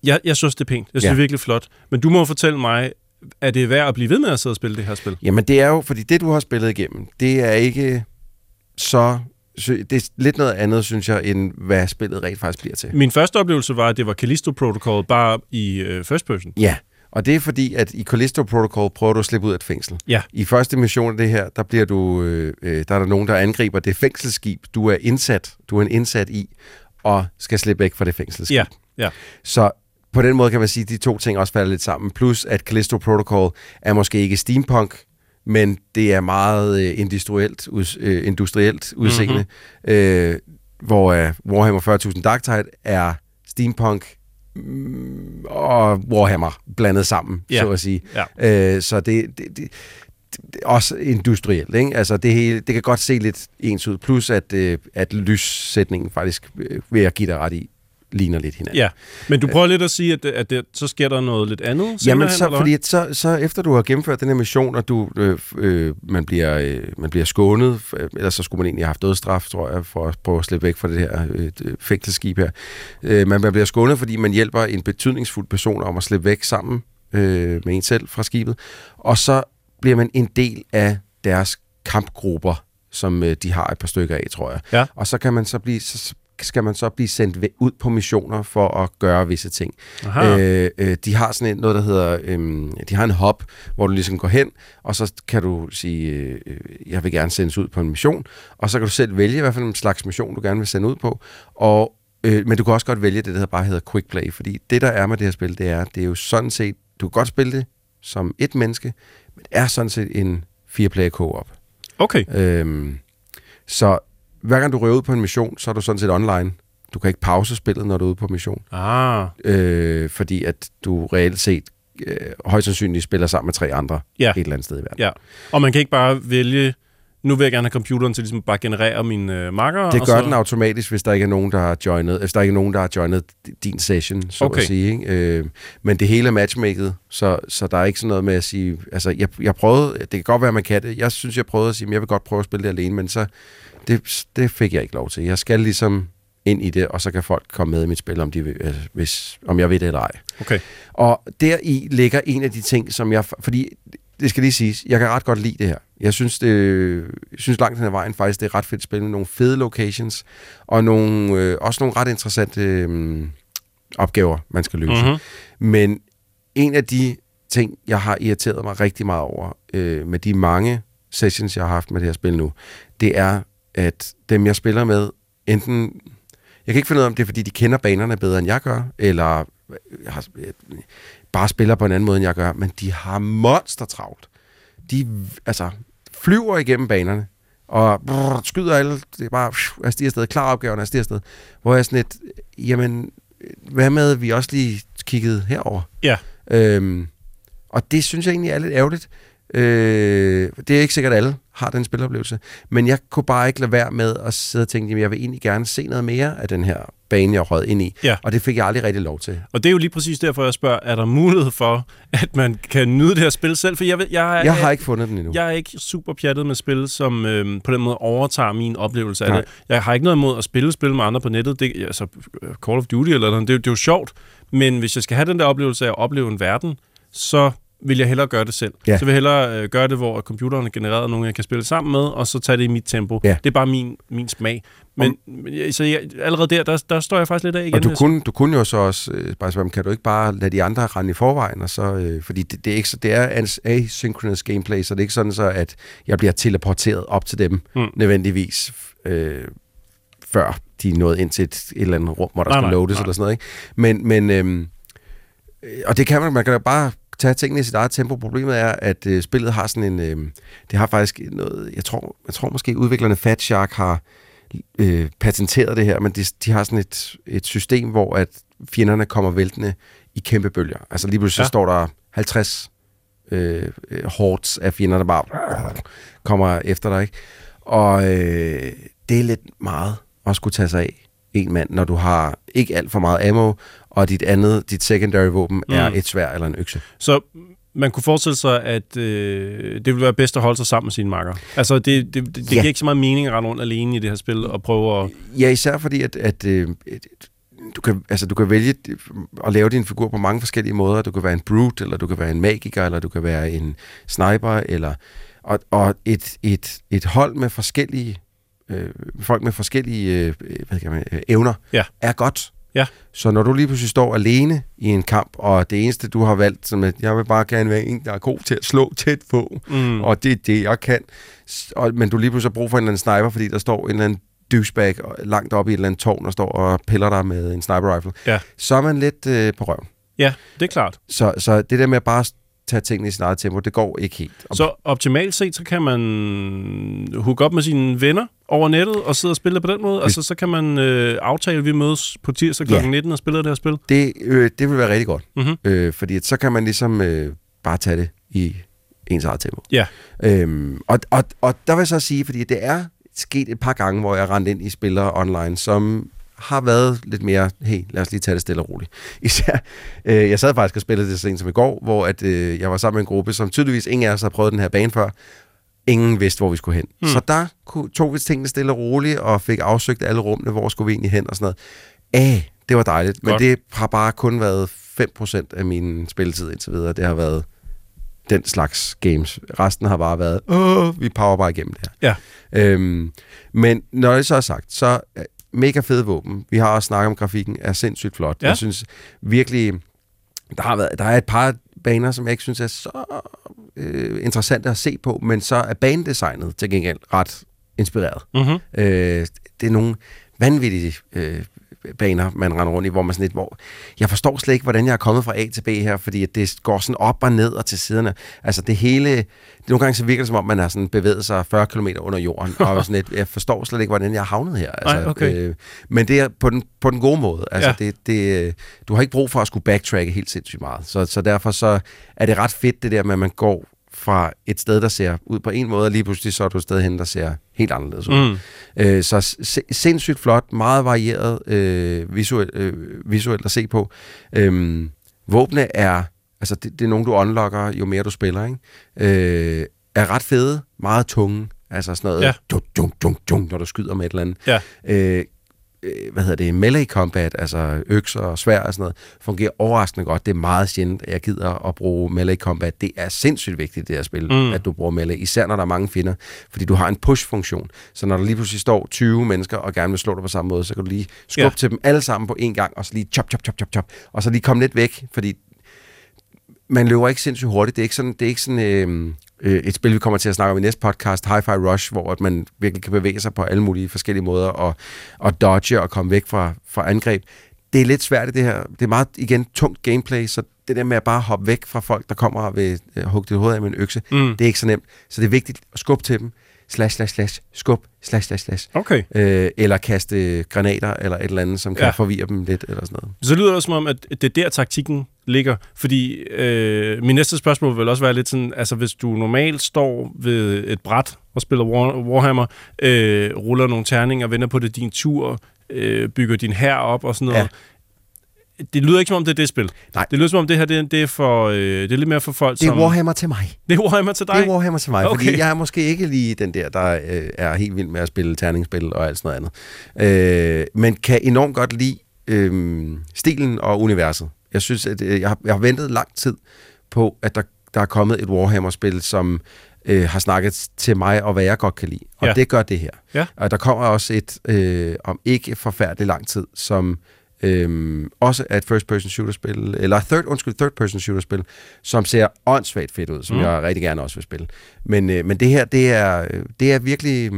jeg, jeg synes, det er pænt. Jeg synes, ja. det er virkelig flot. Men du må fortælle mig, er det værd at blive ved med at sidde og spille det her spil? Jamen det er jo, fordi det du har spillet igennem, det er ikke så... Det er lidt noget andet, synes jeg, end hvad spillet rent faktisk bliver til. Min første oplevelse var, at det var Callisto Protocol, bare i øh, first person. Ja, og det er fordi, at i Callisto Protocol prøver du at slippe ud af et fængsel. Ja. I første mission af det her, der bliver du, øh, øh, der er der nogen, der angriber det fængselsskib, du er indsat, du er en indsat i, og skal slippe væk fra det fængselsskib. Ja, ja. Så på den måde kan man sige, at de to ting også falder lidt sammen. Plus at Callisto Protocol er måske ikke steampunk, men det er meget øh, industrielt, us, øh, industrielt udseende. Mm-hmm. Øh, hvor øh, Warhammer 40.000 Dark Tide er steampunk mm, og Warhammer blandet sammen, Ja. så at sige. Ja. Øh, så det, det, det, det er også industrielt, ikke? Altså det, hele, det kan godt se lidt ens ud, plus at, øh, at lyssætningen faktisk, øh, vil jeg give dig ret i, ligner lidt hinanden. Ja, men du prøver lidt at sige, at, det, at det, så sker der noget lidt andet? Jamen, hen, så, eller fordi så, så efter du har gennemført den her mission, og du, øh, øh, man, bliver, øh, man bliver skånet, øh, ellers så skulle man egentlig have haft dødsstraf, tror jeg, for at prøve at slippe væk fra det her øh, øh, fængselsskib her. Øh, man, man bliver skånet, fordi man hjælper en betydningsfuld person om at slippe væk sammen øh, med en selv fra skibet, og så bliver man en del af deres kampgrupper, som øh, de har et par stykker af, tror jeg. Ja. Og så kan man så blive, så skal man så blive sendt ud på missioner for at gøre visse ting. Aha. Øh, øh, de har sådan en, noget, der hedder, øh, de har en hop, hvor du ligesom går hen, og så kan du sige, øh, øh, jeg vil gerne sendes ud på en mission, og så kan du selv vælge, hvad for en slags mission, du gerne vil sende ud på, og, øh, men du kan også godt vælge det, der bare hedder quick play, fordi det, der er med det her spil, det er, det er jo sådan set, du kan godt spille det som et menneske, men det er sådan set en fire-player co-op. Okay. Øhm, så hver gang du rører ud på en mission, så er du sådan set online. Du kan ikke pause spillet, når du er ude på mission. Ah, Øh, fordi at du reelt set øh, højst sandsynligt spiller sammen med tre andre Ja. et eller andet sted i verden. ja. Og man kan ikke bare vælge, nu vil jeg gerne have computeren til ligesom bare generere mine øh, marker. Det gør så... den automatisk, hvis der ikke er nogen, der har joinet, hvis der ikke er nogen, der har joinet din session, så Okay. at sige. Ikke? Øh, men det hele er matchmaket, så, så der er ikke sådan noget med at sige... Altså, jeg, jeg prøvede... Det kan godt være, man kan det. Jeg synes, jeg prøvede at sige, at jeg vil godt prøve at spille det alene, men så... Det, det fik jeg ikke lov til. Jeg skal ligesom ind i det, og så kan folk komme med i mit spil, om, de vil, altså, hvis, om jeg ved det eller ej. Okay. Og deri ligger en af de ting, som jeg... Fordi, det skal lige siges, jeg kan ret godt lide det her. Jeg synes, det, jeg synes langt hen ad vejen faktisk, det er et ret fedt spil med nogle fede locations, og nogle, øh, også nogle ret interessante øh, opgaver, man skal løse. Mhm. Men en af de ting, jeg har irriteret mig rigtig meget over, øh, med de mange sessions, jeg har haft med det her spil nu, det er, at dem, jeg spiller med, enten... Jeg kan ikke finde ud af, om det er, fordi de kender banerne bedre, end jeg gør, eller jeg har, jeg bare spiller på en anden måde, end jeg gør, men de har monster travlt. De altså, flyver igennem banerne, og brrr, skyder alle, det er bare pff, afsted afsted, klar opgaven afsted afsted. Hvor jeg er sådan lidt, jamen, hvad med, vi også lige kiggede herover? Ja. Øhm, og det synes jeg egentlig er lidt ærgerligt. Øh, det er ikke sikkert, at alle har den spiloplevelse. Men jeg kunne bare ikke lade være med at sidde og tænke, at jeg vil egentlig gerne se noget mere af den her bane, jeg rød ind i. Ja. Og det fik jeg aldrig rigtig lov til. Og det er jo lige præcis derfor, jeg spørger, er der mulighed for, at man kan nyde det her spil selv? For jeg, ved, jeg, er- Jeg har ikke fundet den endnu. Jeg er ikke super pjattet med spil, som øhm, på den måde overtager min oplevelse af Nej. det. Jeg har ikke noget imod at spille spil med andre på nettet. Det, altså, Call of Duty eller noget, det, det er jo sjovt. Men hvis jeg skal have den der oplevelse af at opleve en verden, så vil jeg hellere gøre det selv. Ja. Så vil jeg hellere øh, gøre det, hvor computeren genererer nogen, jeg kan spille sammen med, og så tage det i mit tempo. Ja. Det er bare min, min smag. Men, men så jeg, allerede der, der, der står jeg faktisk lidt af igen. Og du jeg kunne, du kunne jo så også, øh, bare spørge, kan du ikke bare lade de andre rende i forvejen, og så, øh, fordi det, det, er ikke så, det er as- asynchronous gameplay, så det er ikke sådan så, at jeg bliver teleporteret op til dem Mm. nødvendigvis, øh, før de er nået ind til et, et eller andet rum, hvor der Nej, skal nej, loades nej. eller sådan noget. Ikke? Men, men øhm, øh, og det kan man, man kan da bare tage tingene i sit eget tempo. Problemet er, at øh, spillet har sådan en, øh, det har faktisk noget, jeg tror, jeg tror måske udviklerne Fat Shark har øh, patenteret det her, men de, de har sådan et, et system, hvor at fjenderne kommer væltende i kæmpe bølger. Altså lige pludselig ja. Så står der 50 øh, øh, hordes af fjender, der bare kommer efter dig. Ikke? Og øh, det er lidt meget at skulle tage sig af en mand, når du har ikke alt for meget ammo, og dit andet, dit secondary våben, mm. er et svær eller en økse. Så man kunne forestille sig, at øh, det ville være bedst at holde sig sammen med sine makker. Altså, det, det, det, det Ja. giver ikke så meget mening at rende rundt alene i det her spil og prøve at... Ja, især fordi, at, at øh, du, kan, altså, du kan vælge at lave din figur på mange forskellige måder. Du kan være en brute, eller du kan være en magiker, eller du kan være en sniper, eller, og, og et, et, et hold med forskellige øh, folk med forskellige øh, hvad kan man, øh, evner Ja. er godt. Ja. Så når du lige pludselig står alene i en kamp, og det eneste, du har valgt, som at jeg vil bare gerne være en, der er god til at slå tæt på, Mm. og det er det, jeg kan. Og, men du lige pludselig har brug for en eller anden sniper, fordi der står en eller anden douchebag langt oppe i et eller andet tårn, og står og piller dig med en sniper rifle. Ja. Så er man lidt øh, på røven. Ja, det er klart. Så, så det der med at bare tage tingene i sit eget tempo, det går ikke helt. Så optimalt set, så kan man hook op med sine venner over nettet og sidde og spille det på den måde. Altså, så kan man øh, aftale, at vi mødes på tirsdag kl. Ja. 19 og spiller det her spil. det, øh, det vil være rigtig godt. Mhm. Øh, fordi at så kan man ligesom øh, bare tage det i ens eget tempo. Ja. Øhm, og, og, og der vil jeg så sige, fordi det er sket et par gange, hvor jeg rendte ind i spillere online, som har været lidt mere, hey, lad os lige tage det stille og roligt. Især, øh, jeg sad faktisk og spillede det så sent som i går, hvor at, øh, jeg var sammen med en gruppe, som tydeligvis ingen af os havde prøvet den her bane før. Ingen vidste, hvor vi skulle hen. Mm. Så der tog vi tingene stille og roligt, og fik afsøgt alle rummene, hvor skulle vi egentlig hen og sådan noget. Æh, det var dejligt, men Godt. det har bare kun været 5% af min spilletid indtil videre. Det har været den slags games. Resten har bare været, åh, vi power bare igennem det her. Ja. Øhm, men når det så er sagt, så er mega fede våben. Vi har også snakket om, grafikken er sindssygt flot. Ja. Jeg synes virkelig, der, har været, der er et par baner, som jeg ikke synes er så øh, interessante at se på, men så er banedesignet til gengæld ret inspireret. Mm-hmm. Øh, det er nogle vanvittige øh, baner, man render rundt i, hvor man sådan lidt, hvor jeg forstår slet ikke, hvordan jeg er kommet fra A til B her, fordi det går sådan op og ned og til siderne. Altså det hele, det, nogle gange så virker det som om, man har sådan bevæget sig 40 km under jorden, og sådan lidt, jeg forstår slet ikke, hvordan jeg er havnet her. Altså, Nej, okay. øh, men det er på den, på den gode måde. Altså Ja. det, det, øh, du har ikke brug for at skulle backtracke helt sindssygt meget. Så, så derfor så er det ret fedt det der med, at man går fra et sted, der ser ud på en måde, og lige pludselig så er du et sted hen, der ser helt anderledes ud. Mm. Øh, så sindssygt flot, meget varieret øh, visuelt, øh, visuelt at se på. Øhm, våbne er, altså det, det er nogle, du unlocker, jo mere du spiller, ikke? Øh, er ret fede, meget tunge, altså sådan noget, Ja. dunk, dunk, dunk, dunk, når du skyder med et eller andet. Ja. Øh, hvad hedder det, melee combat, altså økser og svær og sådan noget, fungerer overraskende godt. Det er meget sjældent, at jeg gider at bruge melee combat. Det er sindssygt vigtigt, det her spil, Mm. at du bruger melee, især når der er mange fjender, fordi du har en push-funktion. Så når der lige pludselig står 20 mennesker og gerne vil slå dig på samme måde, så kan du lige skubbe Ja. til dem alle sammen på en gang, og så lige chop, chop, chop, chop, chop, og så lige komme lidt væk, fordi man løber ikke sindssygt hurtigt. Det er ikke sådan, det er ikke sådan øh, øh, et spil, vi kommer til at snakke om i næste podcast, Hi-Fi Rush, hvor at man virkelig kan bevæge sig på alle mulige forskellige måder og, og dodge og komme væk fra, fra angreb. Det er lidt svært i det her. Det er meget, igen, tungt gameplay, så det der med at bare hoppe væk fra folk, der kommer og vil øh, hugge dit hoved af med en økse, Mm. det er ikke så nemt. Så det er vigtigt at skubbe til dem. Slash, slash, slash. Skub, slash, slash, slash. Okay. Øh, eller kaste granater eller et eller andet, som kan Ja. forvirre dem lidt eller sådan noget. Så lyder det også som om, at det er der taktikken ligger. Fordi øh, min næste spørgsmål vil også være lidt sådan, altså hvis du normalt står ved et bræt og spiller War, Warhammer, øh, ruller nogle terninger, venter på det din tur, øh, bygger din hær op og sådan noget. Ja. Det lyder ikke som om, det er det spil. Nej. Det lyder som om, det her det, er- det er, for, øh, det er lidt mere for folk, Det er som... Warhammer til mig. Det er Warhammer til dig? Det er Warhammer til mig. Okay. fordi jeg er måske ikke lige den der, der øh, er helt vild med at spille terningsspil og alt sådan noget andet. Øh, men kan enormt godt lide øh, stilen og universet. Jeg synes, at øh, jeg, har, jeg har ventet lang tid på, at der, der er kommet et Warhammer-spil, som øh, har snakket til mig og hvad jeg godt kan lide. Og Ja. det gør det her. Ja. Og der kommer også et, øh, om ikke forfærdelig lang tid, som øhm, også er et first-person shooter-spil, eller third, undskyld, third-person shooter-spil, som ser åndssvagt fedt ud, som Mm. mm. jeg rigtig gerne også vil spille. Men, øh, men det her, det er, øh, det er virkelig...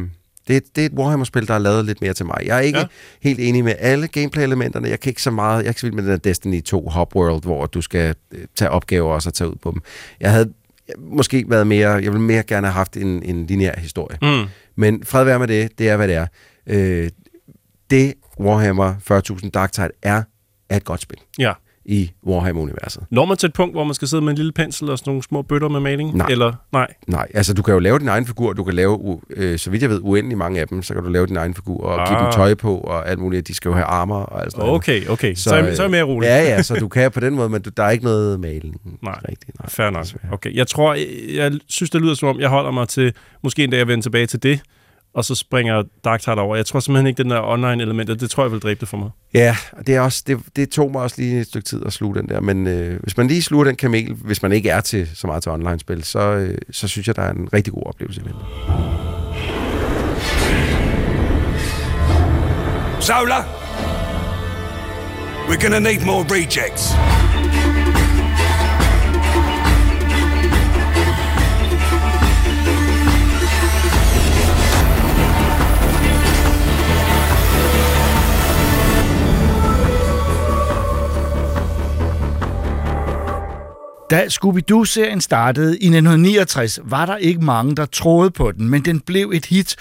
Det, er- det er et Warhammer-spil, der er lavet lidt mere til mig. Jeg er ikke Ja. helt enig med alle gameplay-elementerne. Jeg kan ikke så meget... Jeg er ikke så vild med den der Destiny 2 Hub World, hvor du skal øh, tage opgaver og så tage ud på dem. Jeg havde måske været mere... Jeg ville mere gerne have haft en, en lineær historie. Mm. Men fred være med det, det er, hvad det er. Øh, det Warhammer 40.000 Dark Tide er, er et godt spil. Ja. I Warhammer-universet. Når man til et punkt, hvor man skal sidde med en lille pensel og sådan nogle små bøtter med maling? Nej. Eller, nej. Nej, altså du kan jo lave din egen figur, du kan lave, øh, så vidt jeg ved, uendelig mange af dem, så kan du lave din egen figur og ah. give dem Ah. tøj på og alt muligt. De skal jo have armor og alt sådan noget. Okay, okay. Så, så, er, så er jeg mere rolig. Ja, ja, så du kan på den måde, men du, der er ikke noget maling. Nej, rigtigt. Nej, Fair nok. Okay, jeg tror, jeg, jeg synes, det lyder som om, jeg holder mig til, måske en dag jeg vender tilbage til det, og så springer Dark Tide over. Jeg tror simpelthen ikke, den der online-element, det tror jeg vil dræbe det for mig. Ja, og det, er også, det, det tog mig også lige et stykke tid at sluge den der, men øh, hvis man lige sluger den kamel, hvis man ikke er til så meget til online-spil, så, øh, så synes jeg, der er en rigtig god oplevelse i det. Zola! We're gonna need more rejects. Da Scooby-Doo-serien startede i 1969, var der ikke mange, der troede på den, men den blev et hit,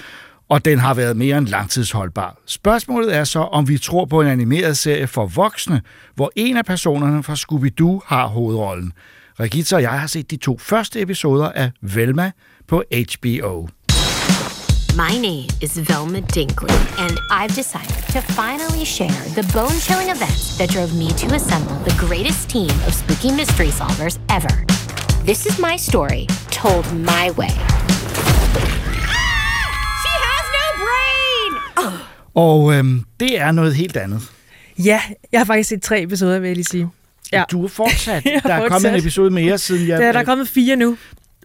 og den har været mere end langtidsholdbar. Spørgsmålet er så, om vi tror på en animeret serie for voksne, hvor en af personerne fra Scooby-Doo har hovedrollen. Regitza og jeg har set de to første episoder af Velma på HBO. My name is Velma Dinkley, and I've decided to finally share the bone chilling events that drove me to assemble the greatest team of spooky mystery solvers ever. This is my story, told my way. She has no brain! Og øhm, det er noget helt andet. Ja, jeg har faktisk set tre episoder, vil jeg lige sige. Ja. Du er fortsat. Jeg er Der er kommet fortsat. en episode mere siden jeg... Der, der er kommet fire nu.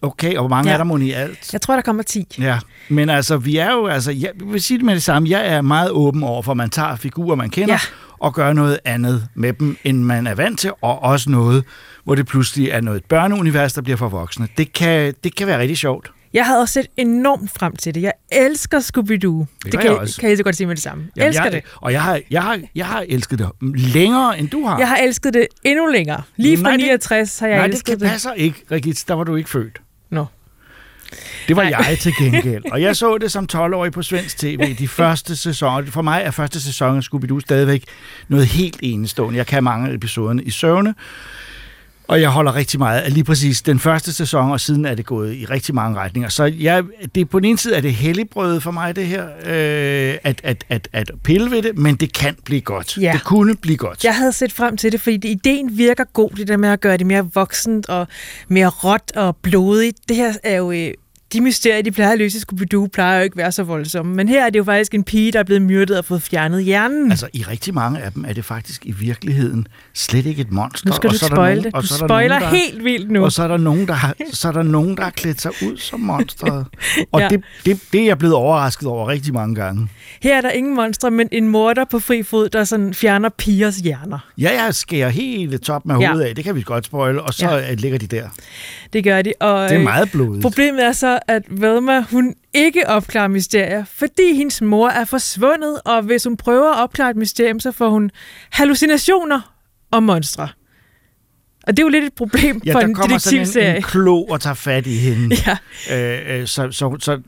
Okay, og hvor mange Ja. er der mon i alt? Jeg tror, der kommer ti. Ja, men altså, vi er jo, altså, jeg vil sige det med det samme, jeg er meget åben over for, at man tager figurer, man kender, Ja. og gør noget andet med dem, end man er vant til, og også noget, hvor det pludselig er noget børneunivers, der bliver for voksne. Det kan, det kan være rigtig sjovt. Jeg havde også set enormt frem til det. Jeg elsker Scooby-Doo. Det, gør kan, jeg kan jeg så godt sige med det samme. Jeg Jamen, elsker jeg, det. Og jeg har, jeg, har, jeg har elsket det længere, end du har. Jeg har elsket det endnu længere. Lige fra Nej, det- 69 har jeg Nej, det, elsket kan det. passer ikke, Rigit. Der var du ikke født. Nå. Det var Nej. jeg til gengæld. Og jeg så det som 12-årig på svensk tv, de første sæsoner. For mig er første sæson af Scooby-Doo stadigvæk noget helt enestående. Jeg kan mange episoderne i søvne. Og jeg holder rigtig meget af lige præcis den første sæson, og siden er det gået i rigtig mange retninger. Så jeg, det, på den ene side er det helligbrød for mig, det her, øh, at, at, at, at pille ved det, men det kan blive godt. Ja. Det kunne blive godt. Jeg havde set frem til det, fordi det, ideen virker god, det der med at gøre det mere voksent og mere råt og blodigt. Det her er jo... De mysterier, de plejer at løse i Scooby-Doo, plejer jo ikke at være så voldsomme. Men her er det jo faktisk en pige, der er blevet myrdet og fået fjernet hjernen. Altså, i rigtig mange af dem er det faktisk i virkeligheden slet ikke et monster. Nu skal og du så der spoil nogen- det. og Du så er spoiler nogen, der- helt vildt nu. Og så er der nogen, der har, så er der nogen, der har klædt sig ud som monstret. Og Ja. det, det, det er jeg blevet overrasket over rigtig mange gange. Her er der ingen monstre, men en morder på fri fod, der sådan fjerner pigers hjerner. Ja, jeg skærer hele toppen af Ja. hovedet af. Det kan vi godt spoile. Og så ja. ligger de der. Det gør de. Og, Det er øh, meget blodigt. Problemet er så, at Velma, hun ikke opklarer mysterier, fordi hendes mor er forsvundet, og hvis hun prøver at opklare et mysterium, så får hun hallucinationer om monstre. Og det er jo lidt et problem Ja, for der en kommer sådan en, detektivserie. en klo og tager fat i hende. Ja. Øh, øh, så, så, så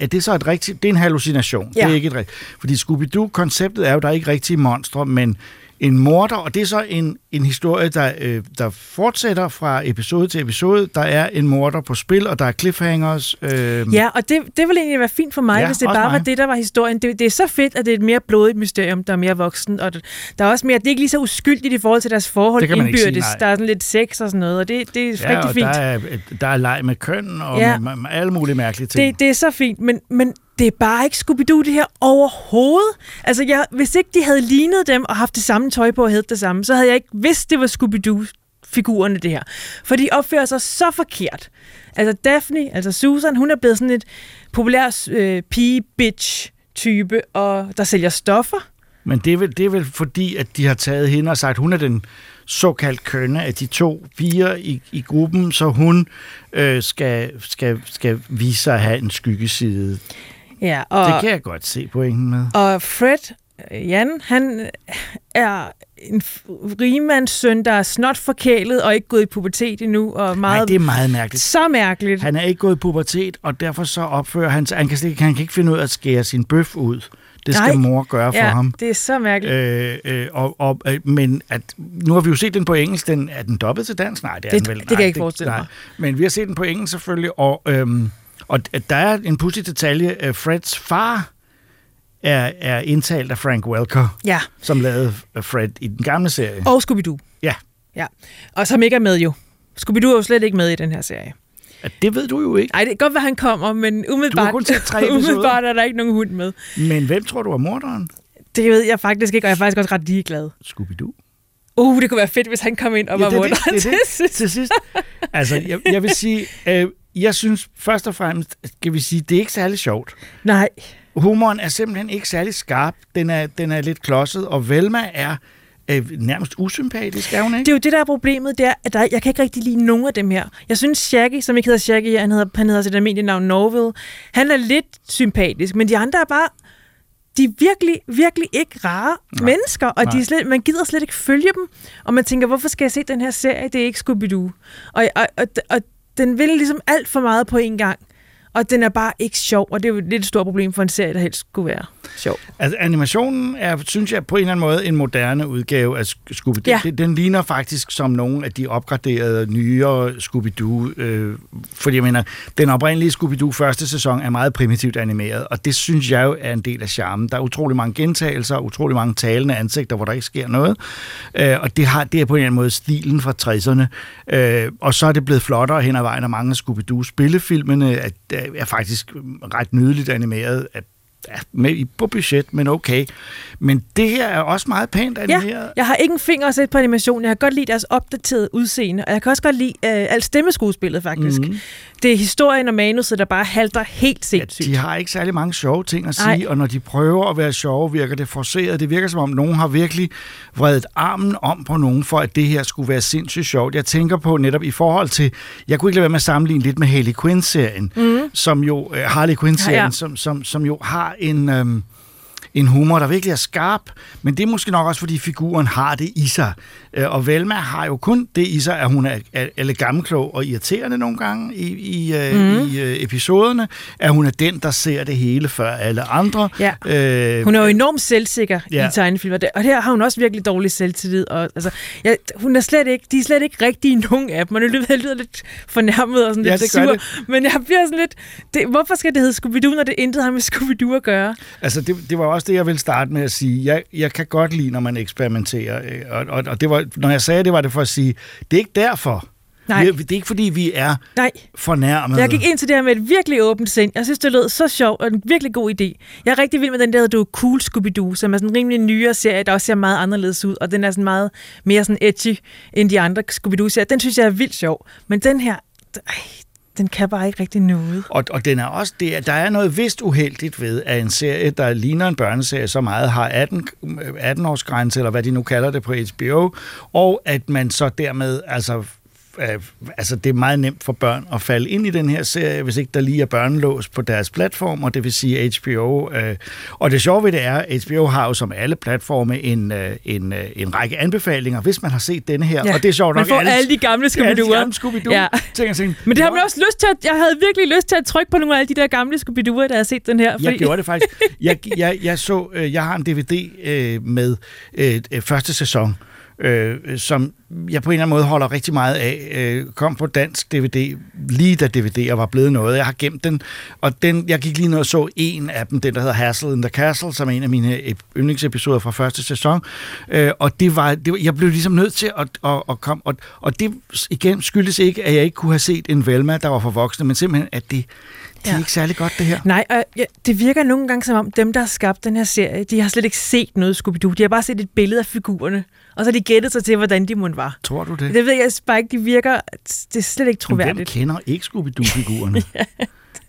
er det så et rigtigt... Det er en hallucination. Ja. Det er ikke et rigtigt... Fordi Scooby-Doo-konceptet er jo, der er ikke rigtige monstre, men en morder, og det er så en, en historie, der, øh, der fortsætter fra episode til episode. Der er en morder på spil, og der er cliffhangers. Øh, Ja, og det, det ville egentlig være fint for mig, ja, hvis det bare var mig. det, der var historien. Det, det er så fedt, at det er et mere blodigt mysterium, der er mere voksen, og der er også mere, det er ikke lige så uskyldigt i forhold til deres forhold sige, indbyrdes. nej. der er sådan lidt sex og sådan noget, og det, det er ja, rigtig og fint. der er, der er leg med køn og Ja. ja. med, med alle mulige mærkelige ting. Det, det er så fint, men, men det er bare ikke Scooby-Doo det her overhovedet. Altså, jeg, hvis ikke de havde lignet dem og haft det samme tøj på og hed det samme, så havde jeg ikke vidst, det var Scooby-Doo-figurerne, det her. For de opfører sig så forkert. Altså, Daphne, altså Susan, hun er blevet sådan et populær øh, pige-bitch-type, og der sælger stoffer. Men det er, vel, det er vel fordi, at de har taget hende og sagt, hun er den såkaldt kønne af de to piger i, i gruppen, så hun øh, skal, skal, skal vise sig at have en skyggeside. Ja, Og, det kan jeg godt se pointen med. og Fred, øh, Jan, han er en rigmandssøn, der er snot forkælet og ikke gået i pubertet endnu, og meget, Nej, det er meget mærkeligt. så mærkeligt. Han er ikke gået i pubertet, og derfor så opfører han sig, han kan, slet, ikke- han kan ikke finde ud af at skære sin bøf ud. Det skal Nej. mor gøre for ja, ham. det er så mærkeligt. Øh, øh, og, og, øh, men at, nu har vi jo set den på engelsk. Den, er den dobbelt til dansk? Nej, det er Det- den vel. det kan jeg ikke forestille mig. Men vi har set den på engelsk selvfølgelig, og, øhm, og der er en pudsig detalje. Øh, Freds far er, er indtalt af Frank Welker, Ja, som lavede øh, Fred i den gamle serie. og Scooby-Doo. Ja, Ja. Og som ikke er med jo. Scooby-Doo er jo slet ikke med i den her serie. at det ved du jo ikke. Nej, det kan godt være, han kommer, men umiddelbart, kun set tre umiddelbart er der ikke nogen hund med. Men hvem tror du er morderen? Det ved jeg faktisk ikke, og jeg er faktisk også ret ligeglad. Scooby-Doo. Uh, det kunne være fedt, hvis han kom ind og var det er det, morderen det det. til sidst. til sidst. Altså, jeg, jeg vil sige, øh, jeg synes først og fremmest, skal vi sige, det er ikke særlig sjovt. Nej. Humoren er simpelthen ikke særlig skarp. Den er, den er lidt klodset, og Velma er øh, nærmest usympatisk, er hun Det ikke? er jo det, der er problemet, det er, at der, jeg kan ikke rigtig lide nogen af dem her. Jeg synes, Shaggy, som ikke hedder Shaggy, han hedder, han hedder sit almindelige navn Norville, han er lidt sympatisk, men de andre er bare, de er virkelig, virkelig ikke rare Nej. mennesker, og de er slet, man gider slet ikke følge dem. Og man tænker, hvorfor skal jeg se den her serie? Det er ikke Scooby-Doo. Og, og, og, og den vil ligesom alt for meget på en gang. Og den er bare ikke sjov, og det er jo lidt et stort problem for en serie, der helst skulle være sjov. Altså, animationen er, synes jeg, på en eller anden måde en moderne udgave af Scooby-Doo. Ja. Den, den ligner faktisk som nogle af de opgraderede, nyere Scooby-Doo. Øh, fordi jeg mener, den oprindelige Scooby-Doo første sæson er meget primitivt animeret, og det synes jeg jo er en del af charmen. Der er utrolig mange gentagelser, utrolig mange talende ansigter, hvor der ikke sker noget. Øh, og det, har, det er på en eller anden måde stilen fra 60'erne. Øh, og så er det blevet flottere hen ad vejen, og mange af Scooby-Doo-spillefilmene er, er faktisk ret nydeligt animeret. At, ja, med, i- på budget, men okay. Men det her er også meget pænt animeret. Ja, jeg har ikke en finger at sætte på animation. Jeg kan godt lide deres opdaterede udseende, og jeg kan også godt lide øh, alt stemmeskuespillet, faktisk. Mm. Det er historien og manuset, der bare halter helt sindssygt. De har ikke særlig mange sjove ting at sige. Ej. og når de prøver at være sjove, virker det forceret. Det virker som om, nogen har virkelig vredet armen om på nogen, for at det her skulle være sindssygt sjovt. Jeg tænker på netop i forhold til, jeg kunne ikke lade være med at sammenligne lidt med Harley Quinn-serien, mm. som jo, uh, Harley Quinn-serien, Ja, ja, ja. ja. Som, som, som jo har en... Øhm, en humor, der virkelig er skarp, men det er måske nok også, fordi figuren har det i sig. Øh, Og Velma har jo kun det i sig, at hun er, er, gammelklog og irriterende nogle gange i, i, mm. I øh, episoderne, at hun er den, der ser det hele før alle andre. Ja. Øh, Hun er jo enormt selvsikker ja. I tegnefilmer, og her har hun også virkelig dårlig selvtillid. Og, altså, ja, hun er slet ikke, de er slet ikke rigtige nogen af dem. Man lyder, lyder lidt fornærmet og sådan Ja, lidt det sur. det. Men jeg bliver sådan lidt, det, hvorfor skal det hedde Scooby-Doo, når det intet har med Scooby-Doo at gøre? Altså, det, det var også det, jeg ville starte med at sige. Jeg, jeg kan godt lide, når man eksperimenterer. øh, Og, og, og det var, når jeg sagde det, var det for at sige, det er ikke derfor. Nej. Det er ikke, fordi vi er Nej. fornærmede. Jeg gik ind til det her med et virkelig åbent sind. Jeg synes, det lød så sjovt og en virkelig god idé. Jeg er rigtig vild med den der, hedder Cool Scooby-Doo, som er sådan en rimelig nyere serie, der også ser meget anderledes ud, og den er sådan meget mere sådan edgy end de andre Scooby-Doo-serier. Den synes jeg er vildt sjov. Men den her, ej, den kan bare ikke rigtig noget. Og, og den er også, det der er noget vist uheldigt ved, at en serie, der ligner en børneserie så meget, har 18, 18 øh, års grænse, eller hvad de nu kalder det på HBO, og at man så dermed, altså, altså det er meget nemt for børn at falde ind i den her serie, hvis ikke der lige er børnelås på deres platform, og det vil sige HBO. Øh, og det sjove ved det er, at HBO har jo som alle platforme en, øh, en, øh, en række anbefalinger, hvis man har set denne her. Ja, Og det er sjovt man nok, får alle de gamle Ja, alle de Scooby-Doo'er. gamle Scooby-Doo. Ja. Ting og ting. Men det har man også lyst til at, jeg havde virkelig lyst til at trykke på nogle af alle de der gamle Scooby-Doo'er, jeg har set den her. Jeg gjorde det faktisk. Jeg, jeg, jeg så, øh, jeg har en DVD øh, med øh, første sæson, øh, som jeg på en eller anden måde holder rigtig meget af. Øh, kom på dansk DVD, lige da DVD'er var blevet noget. Jeg har gemt den, og den, jeg gik lige ned og så en af dem, den der hedder Hassel in the Castle, som er en af mine ep- yndlingsepisoder fra første sæson. Øh, og det var, det var, jeg blev ligesom nødt til at, at, at komme, og, og det igen skyldes ikke, at jeg ikke kunne have set en Velma, der var for voksne, men simpelthen, at det, det er Ja. ikke særlig godt, det her. Nej, og ja, det virker nogle gange som om, dem, der har skabt den her serie, de har slet ikke set noget Scooby-Doo. De har bare set et billede af figurerne, og så har de gættet sig til, hvordan de måtte var. Tror du det? Det ved jeg bare ikke, de virker, det er slet ikke Men Hvem troværdigt. kender ikke Scooby-Doo-figurerne?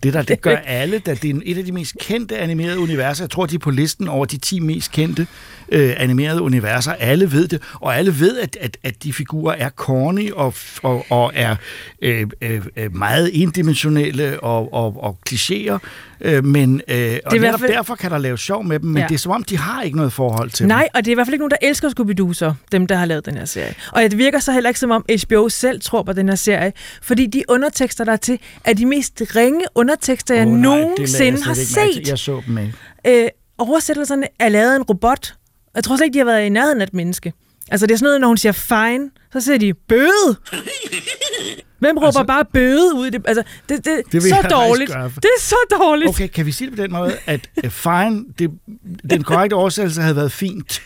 Det der, det gør alle, da det er et af de mest kendte animerede universer. Jeg tror, de er på listen over de 10 mest kendte øh, animerede universer. Alle ved det, og alle ved, at, at, at de figurer er corny og, og, og er øh, øh, øh, meget endimensionelle og, og, og klichéer. Øh, men øh, og i hvert netop fald- derfor kan der laves sjov med dem, men Ja. det er som om, de har ikke noget forhold til Nej, dem. og det er i hvert fald ikke nogen, der elsker Scooby-Doo så, dem, der har lavet den her serie. Og det virker så heller ikke som om HBO selv tror på den her serie, fordi de undertekster, der er til, er de mest ringe undertekster, jeg oh, nej, det lagde nogensinde jeg har set. Jeg så dem ikke. Øh, oversættelserne er lavet en robot. Jeg tror slet ikke, de har været i nærheden af et menneske. Altså, det er sådan noget, når hun siger fine, så siger de bøde. Hvem råber altså, bare bøde ud i det? Altså, det, det, Det er så dårligt. Det er så dårligt. Okay, kan vi sige det på den måde, at fine, det, den korrekte oversættelse havde været fint.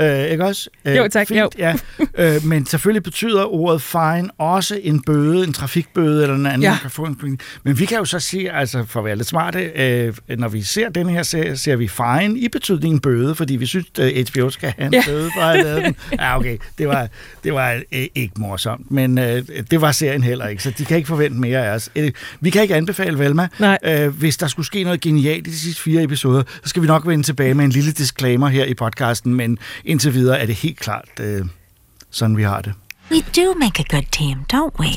Øh, ikke også? Øh, Jo, tak, Fint, jo. ja. Øh, men selvfølgelig betyder ordet fine også en bøde, en trafikbøde eller en anden, Ja. kan få en Men vi kan jo så sige, altså for at være lidt smarte, øh, når vi ser den her serie, ser vi fine i betydningen bøde, fordi vi synes, at HBO skal have en Ja. bøde for at have lavet den. Ja, okay, det var, det var øh, ikke morsomt, men øh, det var serien heller ikke, så de kan ikke forvente mere af os. Øh, vi kan ikke anbefale Velma. Nej. Øh, hvis der skulle ske noget genialt i de sidste fire episoder, så skal vi nok vende tilbage med en lille disclaimer her i podcasten, men indtil videre er det helt klart øh, sådan, vi har det. We do make a good team, don't we?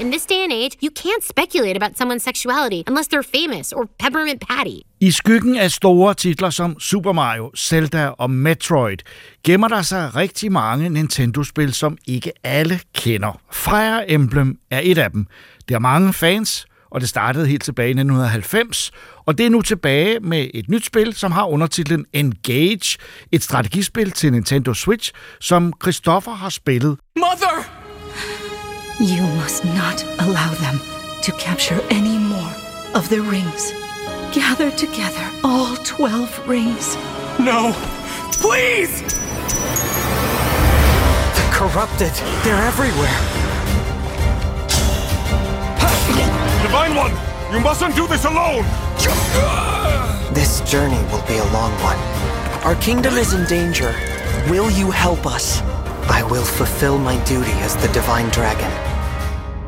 In this day and age, you can't speculate about someone's sexuality unless they're famous or Peppermint Patty. I skyggen af store titler som Super Mario, Zelda og Metroid, gemmer der sig rigtig mange Nintendo-spil, som ikke alle kender. Fire Emblem er et af dem. Det har mange fans, og det startede helt tilbage i 1990, og det er nu tilbage med et nyt spil, som har undertitlen Engage, et strategispil til Nintendo Switch, som Christoffer har spillet. Mother! You must not allow them to capture any more of the rings. Gather together all 12 rings. No! Please! The corrupted, they're everywhere. Divine One, you mustn't do this alone! This journey will be a long one. Our kingdom is in danger. Will you help us? I will fulfill my duty as the Divine Dragon.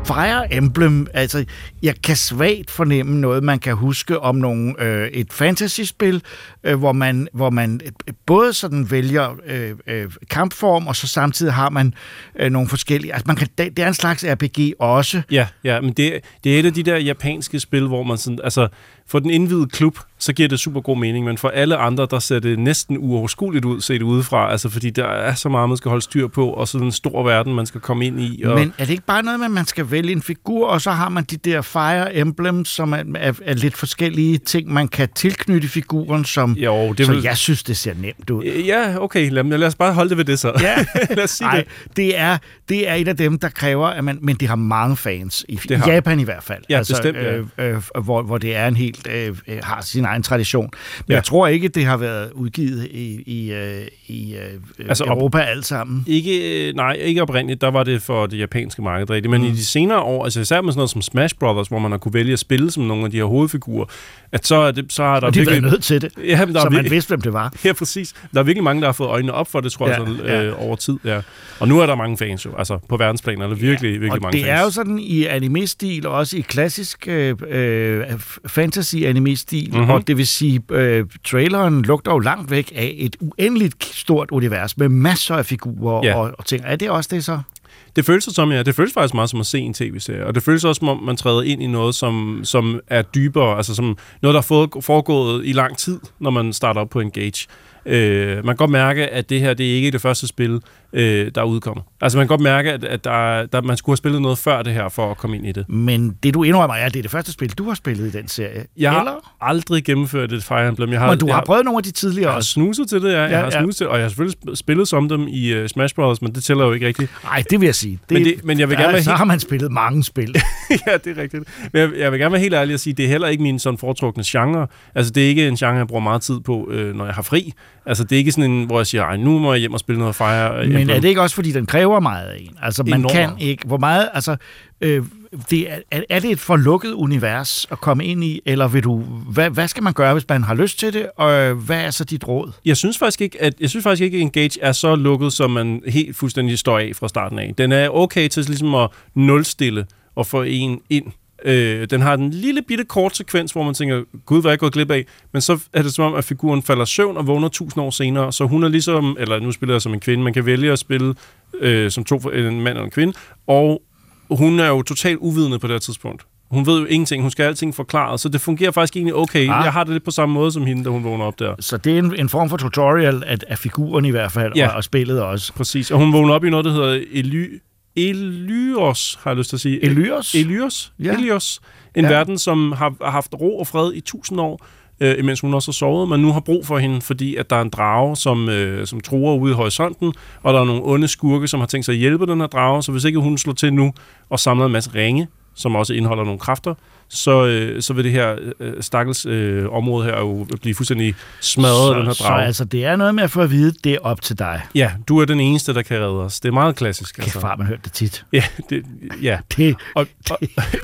Fire Emblem, altså, jeg kan svagt fornemme noget, man kan huske om nogle, øh, et fantasyspil, øh, hvor, man, hvor man øh, både sådan vælger øh, øh, kampform, og så samtidig har man øh, nogle forskellige... Altså, man kan, det, det er en slags RPG også. Ja, ja, men det, det er et af de der japanske spil, hvor man sådan, altså, for den indvidede klub, så giver det super god mening, men for alle andre, der ser det næsten uoverskueligt ud, set udefra, altså fordi der er så meget, man skal holde styr på, og sådan en stor verden, man skal komme ind i. Og, Men er det ikke bare noget med, at man skal vælge en figur, og så har man de der Fire Emblems, som er, er, er lidt forskellige ting, man kan tilknytte figuren, som jo, det så vil- jeg synes, det ser nemt ud. Ja, okay, lad, lad os bare holde det ved det så. Ja, lad os sige Ej, det. det er, det er et af dem, der kræver, at man, men det har mange fans, i, Det har- Japan i hvert fald. Ja, bestemt, ja. Øh, øh, hvor, hvor det er en helt, øh, øh, har sin egen tradition. Men Ja. ja. jeg tror ikke, det har været udgivet i, i, øh, i øh, Altså, op- Europa alt sammen. Ikke, øh, nej, ikke oprindeligt, der var det for det japanske marked rigtigt, men mm. i de senere år, altså især med sådan noget som Smash Brothers, hvor man har kunne vælge at spille som nogle af de her hovedfigurer, at så er, det, så er der Og de har virkelig... nødt til det, ja, men der så er man virkelig, vidste, hvem det var. Ja, præcis. Der er virkelig mange, der har fået øjnene op for det, tror jeg, Ja, ja. øh, over tid. Ja. Og nu er der mange fans jo, altså på verdensplan er der virkelig, virkelig og mange det fans. er jo sådan i anime-stil, og også i klassisk øh, øh, fantasy-anime-stil, Mhm. mm-hmm. og det vil sige, øh, traileren lugter jo langt væk af et uendeligt stort univers med masser af figurer Ja. og, og ting. Er det også det så? Det føles som, ja, det føles faktisk meget som at se en tv-serie, og det føles også som om, man træder ind i noget, som, som er dybere, altså som noget, der er foregået i lang tid, når man starter op på Engage. Øh, man kan godt mærke, at det her, det er ikke det første spil, øh, der udkommer. Altså man kan godt mærke, at, at der, der, man skulle have spillet noget før det her, for at komme ind i det. Men det du indrømmer er, at det er det første spil, du har spillet i den serie. Jeg har Eller? aldrig gennemført et Fire Emblem. Jeg har, Men du jeg har prøvet nogle af de tidligere Jeg har også. snuset til det, ja. Jeg Ja, har ja. snuset til, og jeg har selvfølgelig sp- spillet som dem i uh, Smash Bros., men det tæller jo ikke rigtigt. Nej, det vil jeg sige. Det, Men det- men jeg vil ja, gerne være Så helt- har man spillet mange spil. ja, det er rigtigt. Men jeg, jeg vil gerne være helt ærlig og sige, det er heller ikke min sådan foretrukne genre. Altså, det er ikke en genre, jeg bruger meget tid på, øh, når jeg har fri. Altså, det er ikke sådan en, hvor jeg siger, Ej, nu må jeg hjem og spille noget Fire Men Emblem." er det ikke også, fordi den kræver meget af en? Altså, man Enormt. kan ikke... Hvor meget... Altså, øh, det er, er- det et for lukket univers at komme ind i, eller vil du... Hvad, hvad skal man gøre, hvis man har lyst til det, og øh, hvad er så dit råd? Jeg synes faktisk ikke, at jeg synes faktisk ikke, at Engage er så lukket, som man helt fuldstændig står af fra starten af. Den er okay til ligesom at nulstille og få en ind. Øh, den har en lille bitte kort sekvens, hvor man tænker, gud, hvad er jeg gået glip af? Men så er det som om, at figuren falder søvn og vågner tusind år senere. Så hun er ligesom, eller nu spiller jeg som en kvinde, man kan vælge at spille øh, som to, en mand eller en kvinde, og hun er jo totalt uvidende på det her tidspunkt. Hun ved jo ingenting, hun skal have alting forklaret, så det fungerer faktisk egentlig okay. Ah. Jeg har det lidt på samme måde som hende, da hun vågner op der. Så det er en, en form for tutorial af, af figuren i hvert fald, Ja. og, og spillet også. Præcis, og hun vågner op i noget, der hedder Ely, Elyos, har jeg lyst til at sige. Elyos? Elyos. Ja. Elyos. En Ja. verden, som har, har haft ro og fred i tusind år, øh, imens hun også har sovet, men nu har brug for hende, fordi at der er en drage, som, øh, som truer ude i horisonten, og der er nogle onde skurke, som har tænkt sig at hjælpe den her drage, så hvis ikke hun slår til nu og samler en masse ringe, som også indeholder nogle kræfter, så, øh, så vil det her øh, stakkels øh, område her jo blive fuldstændig smadret af den her så, så altså, det er noget med at få at vide, det er op til dig. Ja, du er den eneste, der kan redde os. Det er meget klassisk. Kæft, far, man hørt det tit. Ja, det, ja. Det, og, og,